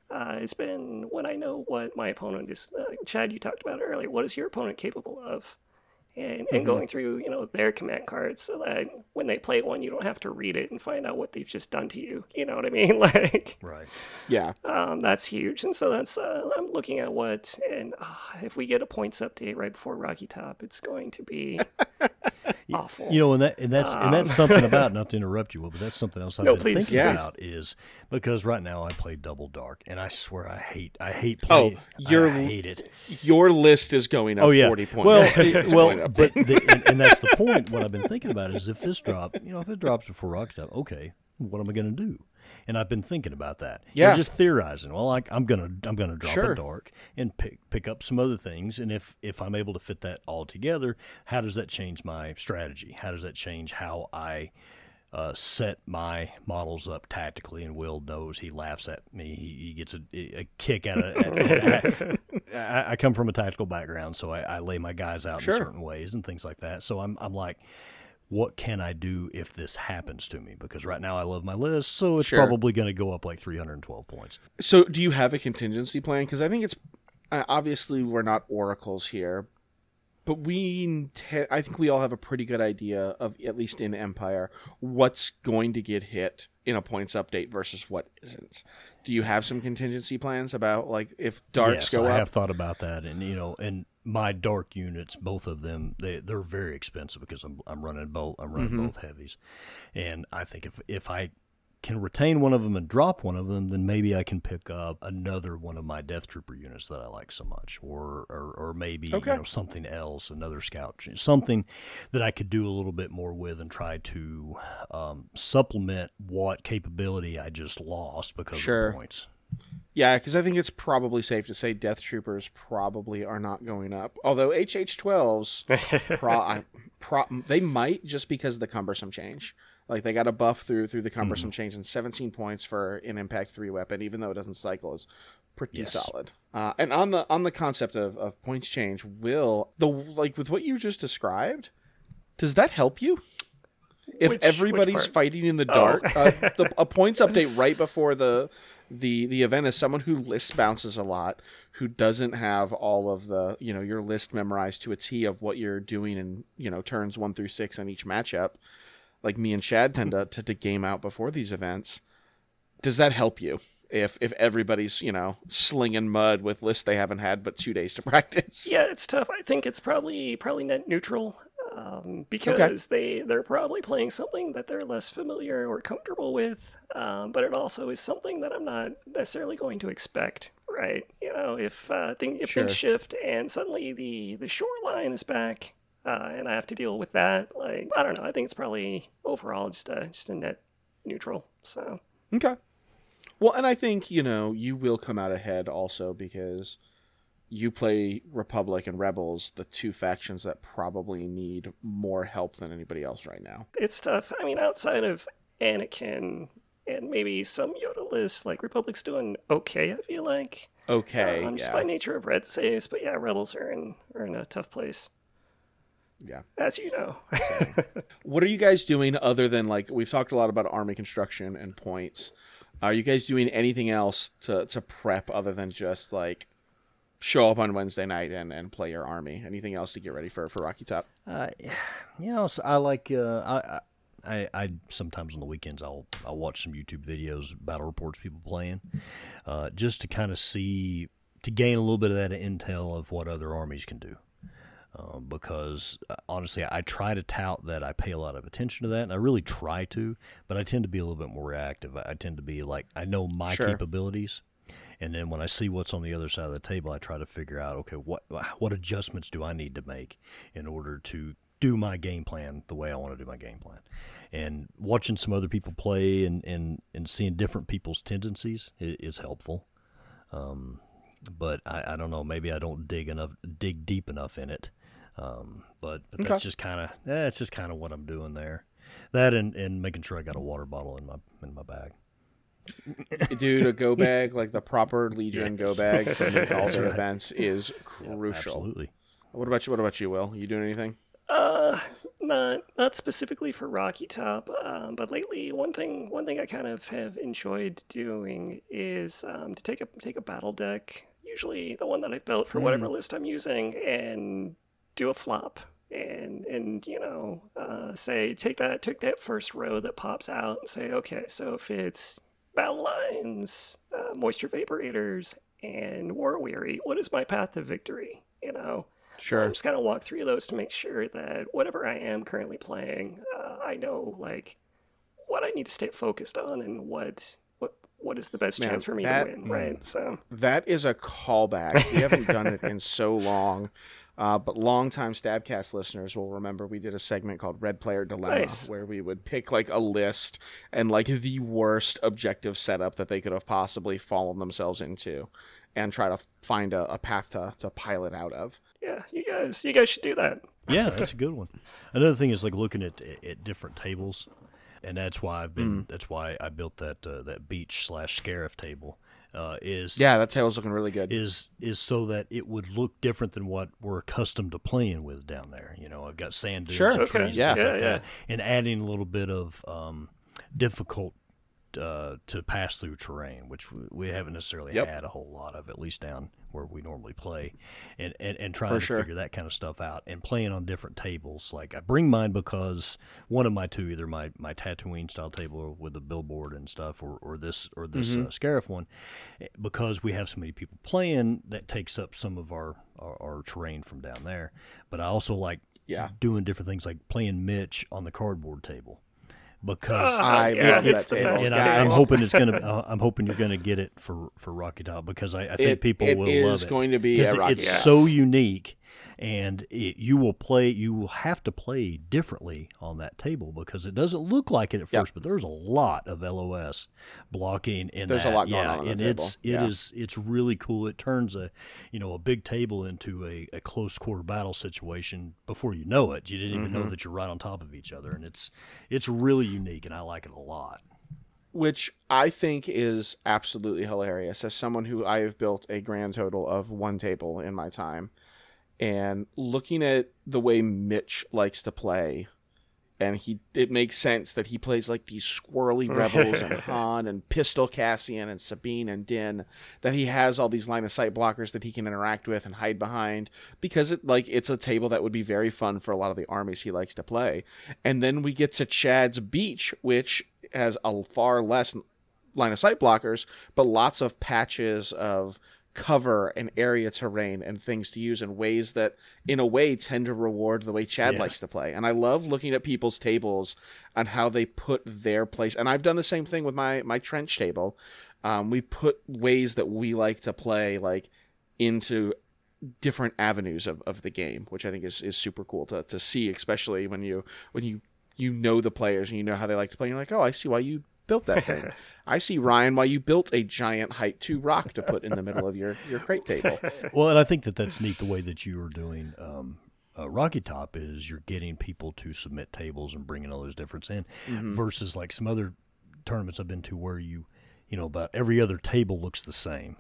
Uh, it's been when I know what my opponent is. Uh, Chad, you talked about it earlier. What is your opponent capable of? And, and going through, you know, their command cards so that when they play one, you don't have to read it and find out what they've just done to you. You know what I mean? Like, Right. yeah. um, that's huge. And so that's, uh, I'm looking at what, and uh, if we get a points update right before Rocky Top, it's going to be awful. You know, and that and that's and that's something about not to interrupt you, but that's something else I've No, been please. thinking Yeah. about is because right now I play double dark, and I swear I hate I hate Oh, playing. you're- I hate it. Your list is going up Oh yeah. 40 points. Well, well, going up. But the, and, and that's the point. What I've been thinking about is if this drop, you know, if it drops before rock top, okay, what am I going to do? And I've been thinking about that. Yeah. just theorizing. Well, I, I'm gonna I'm gonna drop Sure. a dark and pick pick up some other things. And if if I'm able to fit that all together, how does that change my strategy? How does that change how I uh, set my models up tactically, and Will knows he laughs at me. He, he gets a, a kick out of it. I, I come from a tactical background, so I, I lay my guys out Sure. in certain ways and things like that. So I'm I'm like, what can I do if this happens to me? Because right now I love my list, so it's Sure. probably going to go up like 312 points. So, do you have a contingency plan? Because I think it's uh, obviously we're not oracles here, but we te- I think we all have a pretty good idea of at least in Empire what's going to get hit in a points update versus what isn't. Do you have some contingency plans about like if darks yes, go I up? I have thought about that, and you know, and my dark units, both of them, they they're very expensive because I'm I'm running both I'm running Mm-hmm. both heavies, and I think if if I can retain one of them and drop one of them, then maybe I can pick up another one of my Death Trooper units that I like so much, or or, or maybe Okay. you know something else, another scout, something that I could do a little bit more with and try to um, supplement what capability I just lost because Sure. of points. Yeah, because I think it's probably safe to say Death Troopers probably are not going up. Although HH12s, pro, pro, they might just because of the cumbersome change. Like they got a buff through through the cumbersome change, and 17 points for an Impact Three weapon, even though it doesn't cycle, is pretty Yes. solid. Uh, and on the on the concept of, of points change, will the like with what you just described, does that help you? If Which- which everybody's part? fighting in the Oh. dark, uh, the, a points update right before the the the event is someone who list bounces a lot, who doesn't have all of the you know your list memorized to a T of what you're doing in you know turns one through six on each matchup. Like me and Chad tend to, to, to game out before these events. Does that help you? If if everybody's you know slinging mud with lists they haven't had but two days to practice. Yeah, it's tough. I think it's probably probably net neutral um, because they they're probably playing something that they're less familiar or comfortable with. Um, but it also is something that I'm not necessarily going to expect. Right? You know, if uh, thing, if things shift and suddenly the the shoreline is back. Uh, and I have to deal with that. Like I don't know. I think it's probably overall just a just a net neutral. So Okay. Well, and I think, you know, you will come out ahead also because you play Republic and Rebels, the two factions that probably need more help than anybody else right now. it's tough. I mean, outside of Anakin and maybe some Yoda lists, like Republic's doing okay. I feel like Okay. um, just yeah. by nature of red saves, but yeah, Rebels are in are in a tough place, yeah. as you know. What are you guys doing other than like we've talked a lot about army construction and points? Are you guys doing anything else to to prep other than just like show up on Wednesday night and, and play your army? Anything else to get ready for for Rocky Top? Uh, you know, so I like. Uh, I, I, I sometimes on the weekends I'll I'll watch some YouTube videos, battle reports, people playing, uh, just to kind of see to gain a little bit of that intel of what other armies can do. Uh, because uh, honestly, I try to tout that I pay a lot of attention to that, and I really try to, but I tend to be a little bit more reactive. I, I tend to be like I know my Sure. capabilities, and then when I see what's on the other side of the table, I try to figure out okay, what what adjustments do I need to make in order to do my game plan the way I want to do my game plan. And watching some other people play and, and, and seeing different people's tendencies is, is helpful. Um, but I, I don't know, maybe I don't dig enough, dig deep enough in it. Um, but, but that's Okay. just kind of that's just kind of what I'm doing there. That and, and making sure I got a water bottle in my in my bag. Dude, a go bag, like the proper Legion go bag for all the events is crucial. Absolutely. What about you? What about you, Will? You doing anything? Uh, not not specifically for Rocky Top, um, but lately one thing one thing I kind of have enjoyed doing is um, to take a take a battle deck, usually the one that I've built for whatever list I'm using, and do a flop. And and you know, uh, say take that take that first row that pops out and say, okay, so if it's battle lines, uh, moisture vaporators, and war weary, what is my path to victory? You know, Sure. I'm just kind of walk through those to make sure that whatever I am currently playing, uh, I know like what I need to stay focused on and what what what is the best Man, chance for me that- to win, right? So That is a callback. We haven't done it in so long. Uh, but longtime Stabcast listeners will remember we did a segment called Red Player Dilemma, Nice. where we would pick like a list and like the worst objective setup that they could have possibly fallen themselves into, and try to find a, a path to, to pilot out of. yeah, you guys you guys should do that. Yeah, that's a good one. Another thing is like looking at at different tables, and that's why I've been. Mm. That's why I built that uh, that beach slash scarif table. Uh, is Yeah, that table's looking really good. is is so that it would look different than what we're accustomed to playing with down there. You know, I've got sand dunes Sure. and Okay. trees, Yeah. and Yeah, like yeah. that, and adding a little bit of um, difficult uh, to pass through terrain, which we- haven't necessarily Yep. had a whole lot of, at least down where we normally play, and and, and trying For to sure. figure that kind of stuff out and playing on different tables. Like I bring mine because one of my two, either my my Tatooine style table with the billboard and stuff, or or this or this Mm-hmm. uh, Scarif one, eh, because we have so many people playing, that takes up some of our our, our terrain from down there. But I also like Yeah. doing different things like playing Mitch on the cardboard table because I, yeah, it's the best and I, I'm hoping it's gonna. Uh, I'm hoping you're gonna get it for for Rocky Top because I, I think It- people it will love it. It's going to be 'Cause a Rocky It's Top. so unique, and it, you will play. You will have to play differently on that table because it doesn't look like it at Yep. first, but there's a lot of LOS blocking in There's a that. lot going yeah, on on and it's it Yeah. is it's really cool. It turns a you know a big table into a, a close quarter battle situation before you know it. You didn't even Mm-hmm. know that you're right on top of each other, and it's it's really unique, and I like it a lot. which I think is absolutely hilarious as someone who I have built a grand total of one table in my time. And looking at the way Mitch likes to play, and he it makes sense that he plays like these squirrely rebels and Han and Pistol Cassian and Sabine and Din, that he has all these line of sight blockers that he can interact with and hide behind because it like it's a table that would be very fun for a lot of the armies he likes to play. And then we get to Chad's Beach, which has a far less line of sight blockers, but lots of patches of cover and area terrain and things to use in ways that in a way tend to reward the way Chad Yeah. likes to play. And I love looking at people's tables and how they put their place. And I've done the same thing with my my trench table. Um, we put ways that we like to play like into different avenues of, of the game, which I think is, is super cool to, to see, especially when you when you you know the players and you know how they like to play. You're like, oh, I see why you built that thing. I see Ryan why you built a giant height two rock to put in the middle of your your crate table. Well, and I think that that's neat the way that you are doing um, uh, Rocky Top is you're getting people to submit tables and bringing all those difference in, Mm-hmm. versus like some other tournaments I've been to where you, you know, about every other table looks the same.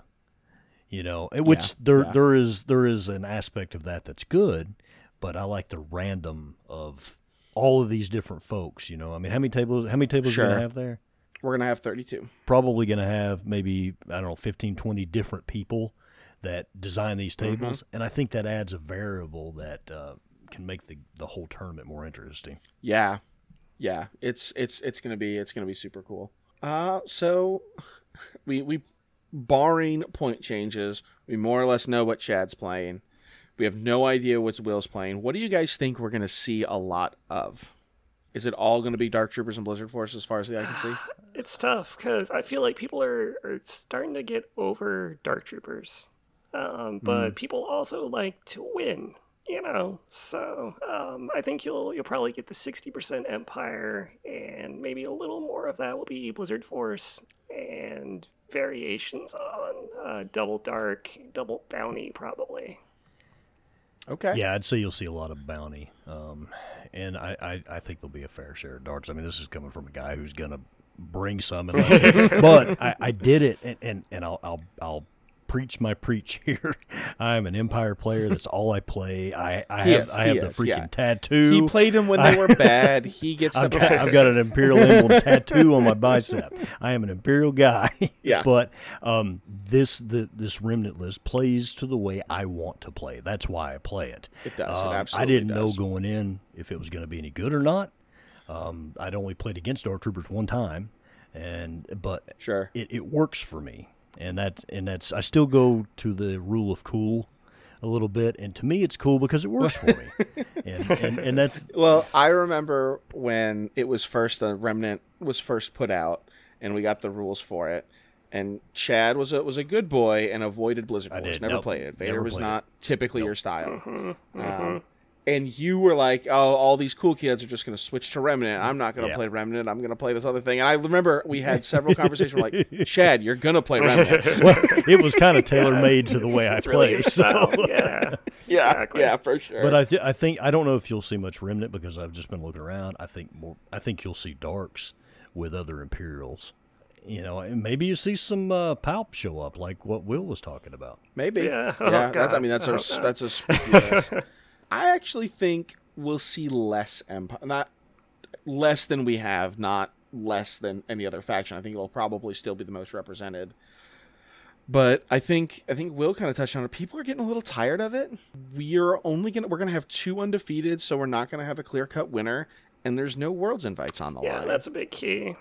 You know, which Yeah, there yeah. there is there is an aspect of that that's good, but I like the random of all of these different folks. You know, I mean, how many tables? How many tables are you gonna have there? We're gonna have thirty two. probably going to have maybe I don't know 15 20 different people that design these Mm-hmm. tables and I think that adds a variable that uh, can make the the whole tournament more interesting. Yeah, yeah. It's it's it's gonna be it's gonna be super cool. Uh, so we we barring point changes, we more or less know what Chad's playing. We have no idea what Will's playing. What do you guys think we're gonna see a lot of? Is it all going to be Dark Troopers and Blizzard Force as far as the eye can see? It's tough because I feel like people are, are starting to get over Dark Troopers, um, but people also like to win, you know. So um, I think you'll you'll probably get the sixty percent Empire, and maybe a little more of that will be Blizzard Force and variations on uh, Double Dark, Double Bounty, probably. Okay. Yeah, I'd say you'll see a lot of bounty, um, and I, I, I think there'll be a fair share of darts. I mean, this is coming from a guy who's going to bring some, but I, I did it, and, and, and I'll, I'll I'll preach my preach here. I'm an Empire player. That's all I play. I I have is, I have he the is, freaking yeah. tattoo. He played them when they were bad. He gets the I've got. I've got an imperial emblem tattoo on my bicep. I am an imperial guy. Yeah. but um, this the this remnant list plays to the way I want to play. That's why I play it. It does. It Um, I didn't know going in if it was going to be any good or not. Um, I'd only played against Dark Troopers one time, and but Sure. it, it works for me, and that's and that's I still go to the rule of cool a little bit, and to me it's cool because it works for me, and, and and that's Well, I remember when it was first the remnant was first put out, and we got the rules for it. And Chad was a was a good boy and avoided Blizzard I Force. Never Nope. played it. Vader Never was played not typically your style. Mm-hmm. Um, and you were like, "Oh, all these cool kids are just going to switch to Remnant. I'm not going to Yeah. play Remnant. I'm going to play this other thing." And I remember we had several conversations. Like, "Chad, you're going to play Remnant." well, it was kind of tailor made to the way I It's really play. your So, yeah. yeah, Exactly. yeah, for sure. but I, th- I think I don't know if you'll see much remnant because I've just been looking around. I think more. I think you'll see darks with other Imperials. You know, and maybe you see some uh, palp show up, like what Will was talking about. Maybe. Yeah. Yeah. Oh, that's. I mean, that's Oh, a God. that's a spooky list. I actually think we'll see less empire, not less than we have, not less than any other faction. I think it'll probably still be the most represented. But I think I think Will kind of touched on it. People are getting a little tired of it. We're only gonna we're gonna have two undefeated, so we're not gonna have a clear cut winner, and there's no worlds invites on the Yeah, line. that's a big key.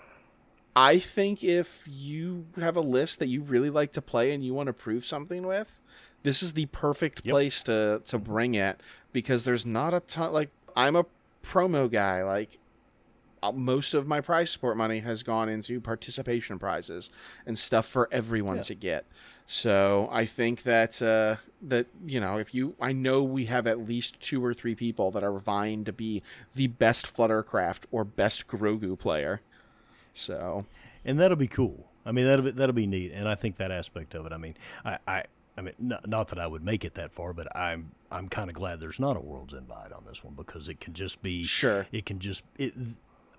I think if you have a list that you really like to play and you want to prove something with, this is the perfect Yep. place to to bring it because there's not a ton. Like I'm a promo guy. Like uh, most of my prize support money has gone into participation prizes and stuff for everyone to get. So I think that uh, that you know if you I know we have at least two or three people that are vying to be the best Fluttercraft or best Grogu player. So and that'll be cool. I mean, that'll be, that'll be neat, and I think that aspect of it. I mean, I, I, I mean, not, not that I would make it that far, but I'm, I'm kind of glad there's not a world's invite on this one because it can just be Sure. It can just it.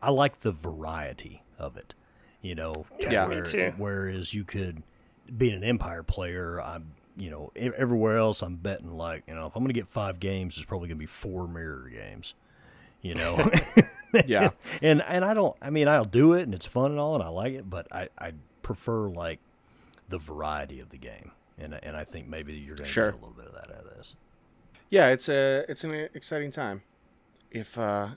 I like the variety of it, you know. to Yeah, me too. Whereas you could, being an Empire player, I'm, you know, everywhere else I'm betting like, you know, if I'm going to get five games, it's probably going to be four mirror games, you know. yeah. and and I don't. I mean, I'll do it, and it's fun and all, and I like it. But I, I prefer like the variety of the game, and and I think maybe you're going to Sure. get a little bit of that out of this. Yeah, it's a it's an exciting time. If uh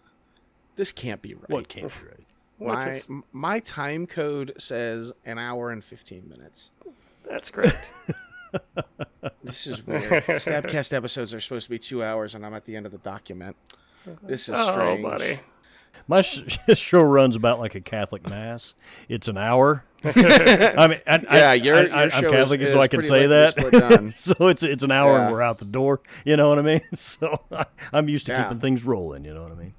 this can't be right. What can't be right? What my is- my time code says an hour and 15 minutes. That's great. This is weird. Stabcast episodes are supposed to be 2 hours and I'm at the end of the document. This is oh, strange. buddy. My sh- show runs about like a Catholic mass. It's an hour. I mean, I, Yeah, your- I, your I, am show is- Catholic, so I can say that. so it's it's an hour Yeah. and we're out the door. You know what I mean? So I, I'm used to Yeah. keeping things rolling. You know what I mean?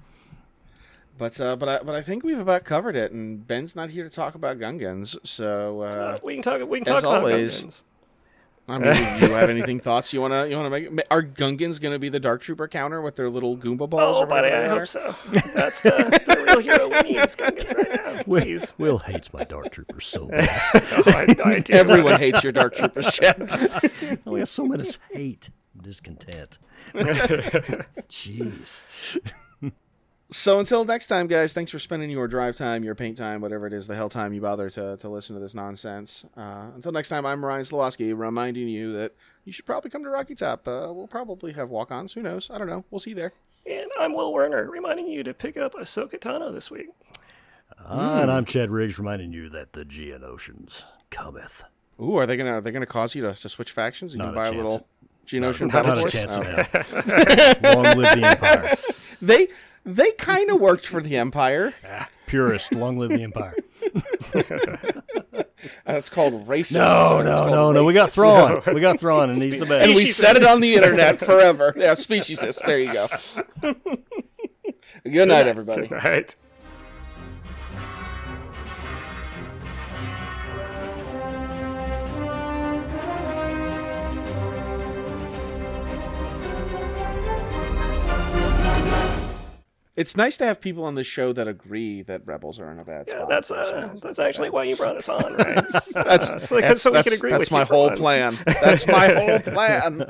But uh, but I but I think we've about covered it and Ben's not here to talk about Gungans, So uh, Uh, we can talk. We can talk about always, Gungans. I mean, do you have anything thoughts you want to you want to make? Are Gungans going to be the Dark Trooper counter with their little Goomba balls? Oh, or buddy, I they are? hope so. That's the, the real hero we need is Gungans right now. Please. Will hates my Dark Troopers so bad. Oh, I, I do. Everyone hates your Dark Troopers, Chad. Oh, yeah, so much hate, discontent. Jeez. So until next time, guys, thanks for spending your drive time, your paint time, whatever it is, the hell time you bother to, to listen to this nonsense. Uh, until next time, I'm Ryan Slawski, reminding you that you should probably come to Rocky Top. Uh, we'll probably have walk-ons. Who knows? I don't know. We'll see you there. And I'm Will Werner, reminding you to pick up Ahsoka Tano this week. Ah, and I'm Chad Riggs reminding you that the Geonosians cometh. Ooh, are they gonna are they gonna cause you to, to switch factions? You Not can a buy a, chance. little Geonosian Not battle a force? chance Oh. Long live the Empire. They they kind of worked for the Empire. Ah, purist, long live the Empire. That's called racist. No, It's no, called no, no. We got racist. Thrawn. We got Thrawn, and he's the best. And we Speciesist. said it on the internet forever. Yeah, speciesist. There you go. Good night, everybody. Right. It's nice to have people on the show that agree that rebels are in a bad Yeah, spot. that's uh, that's actually why you brought us on, right? that's uh, so, That's, so we can agree that's with my whole once. plan. That's my whole plan.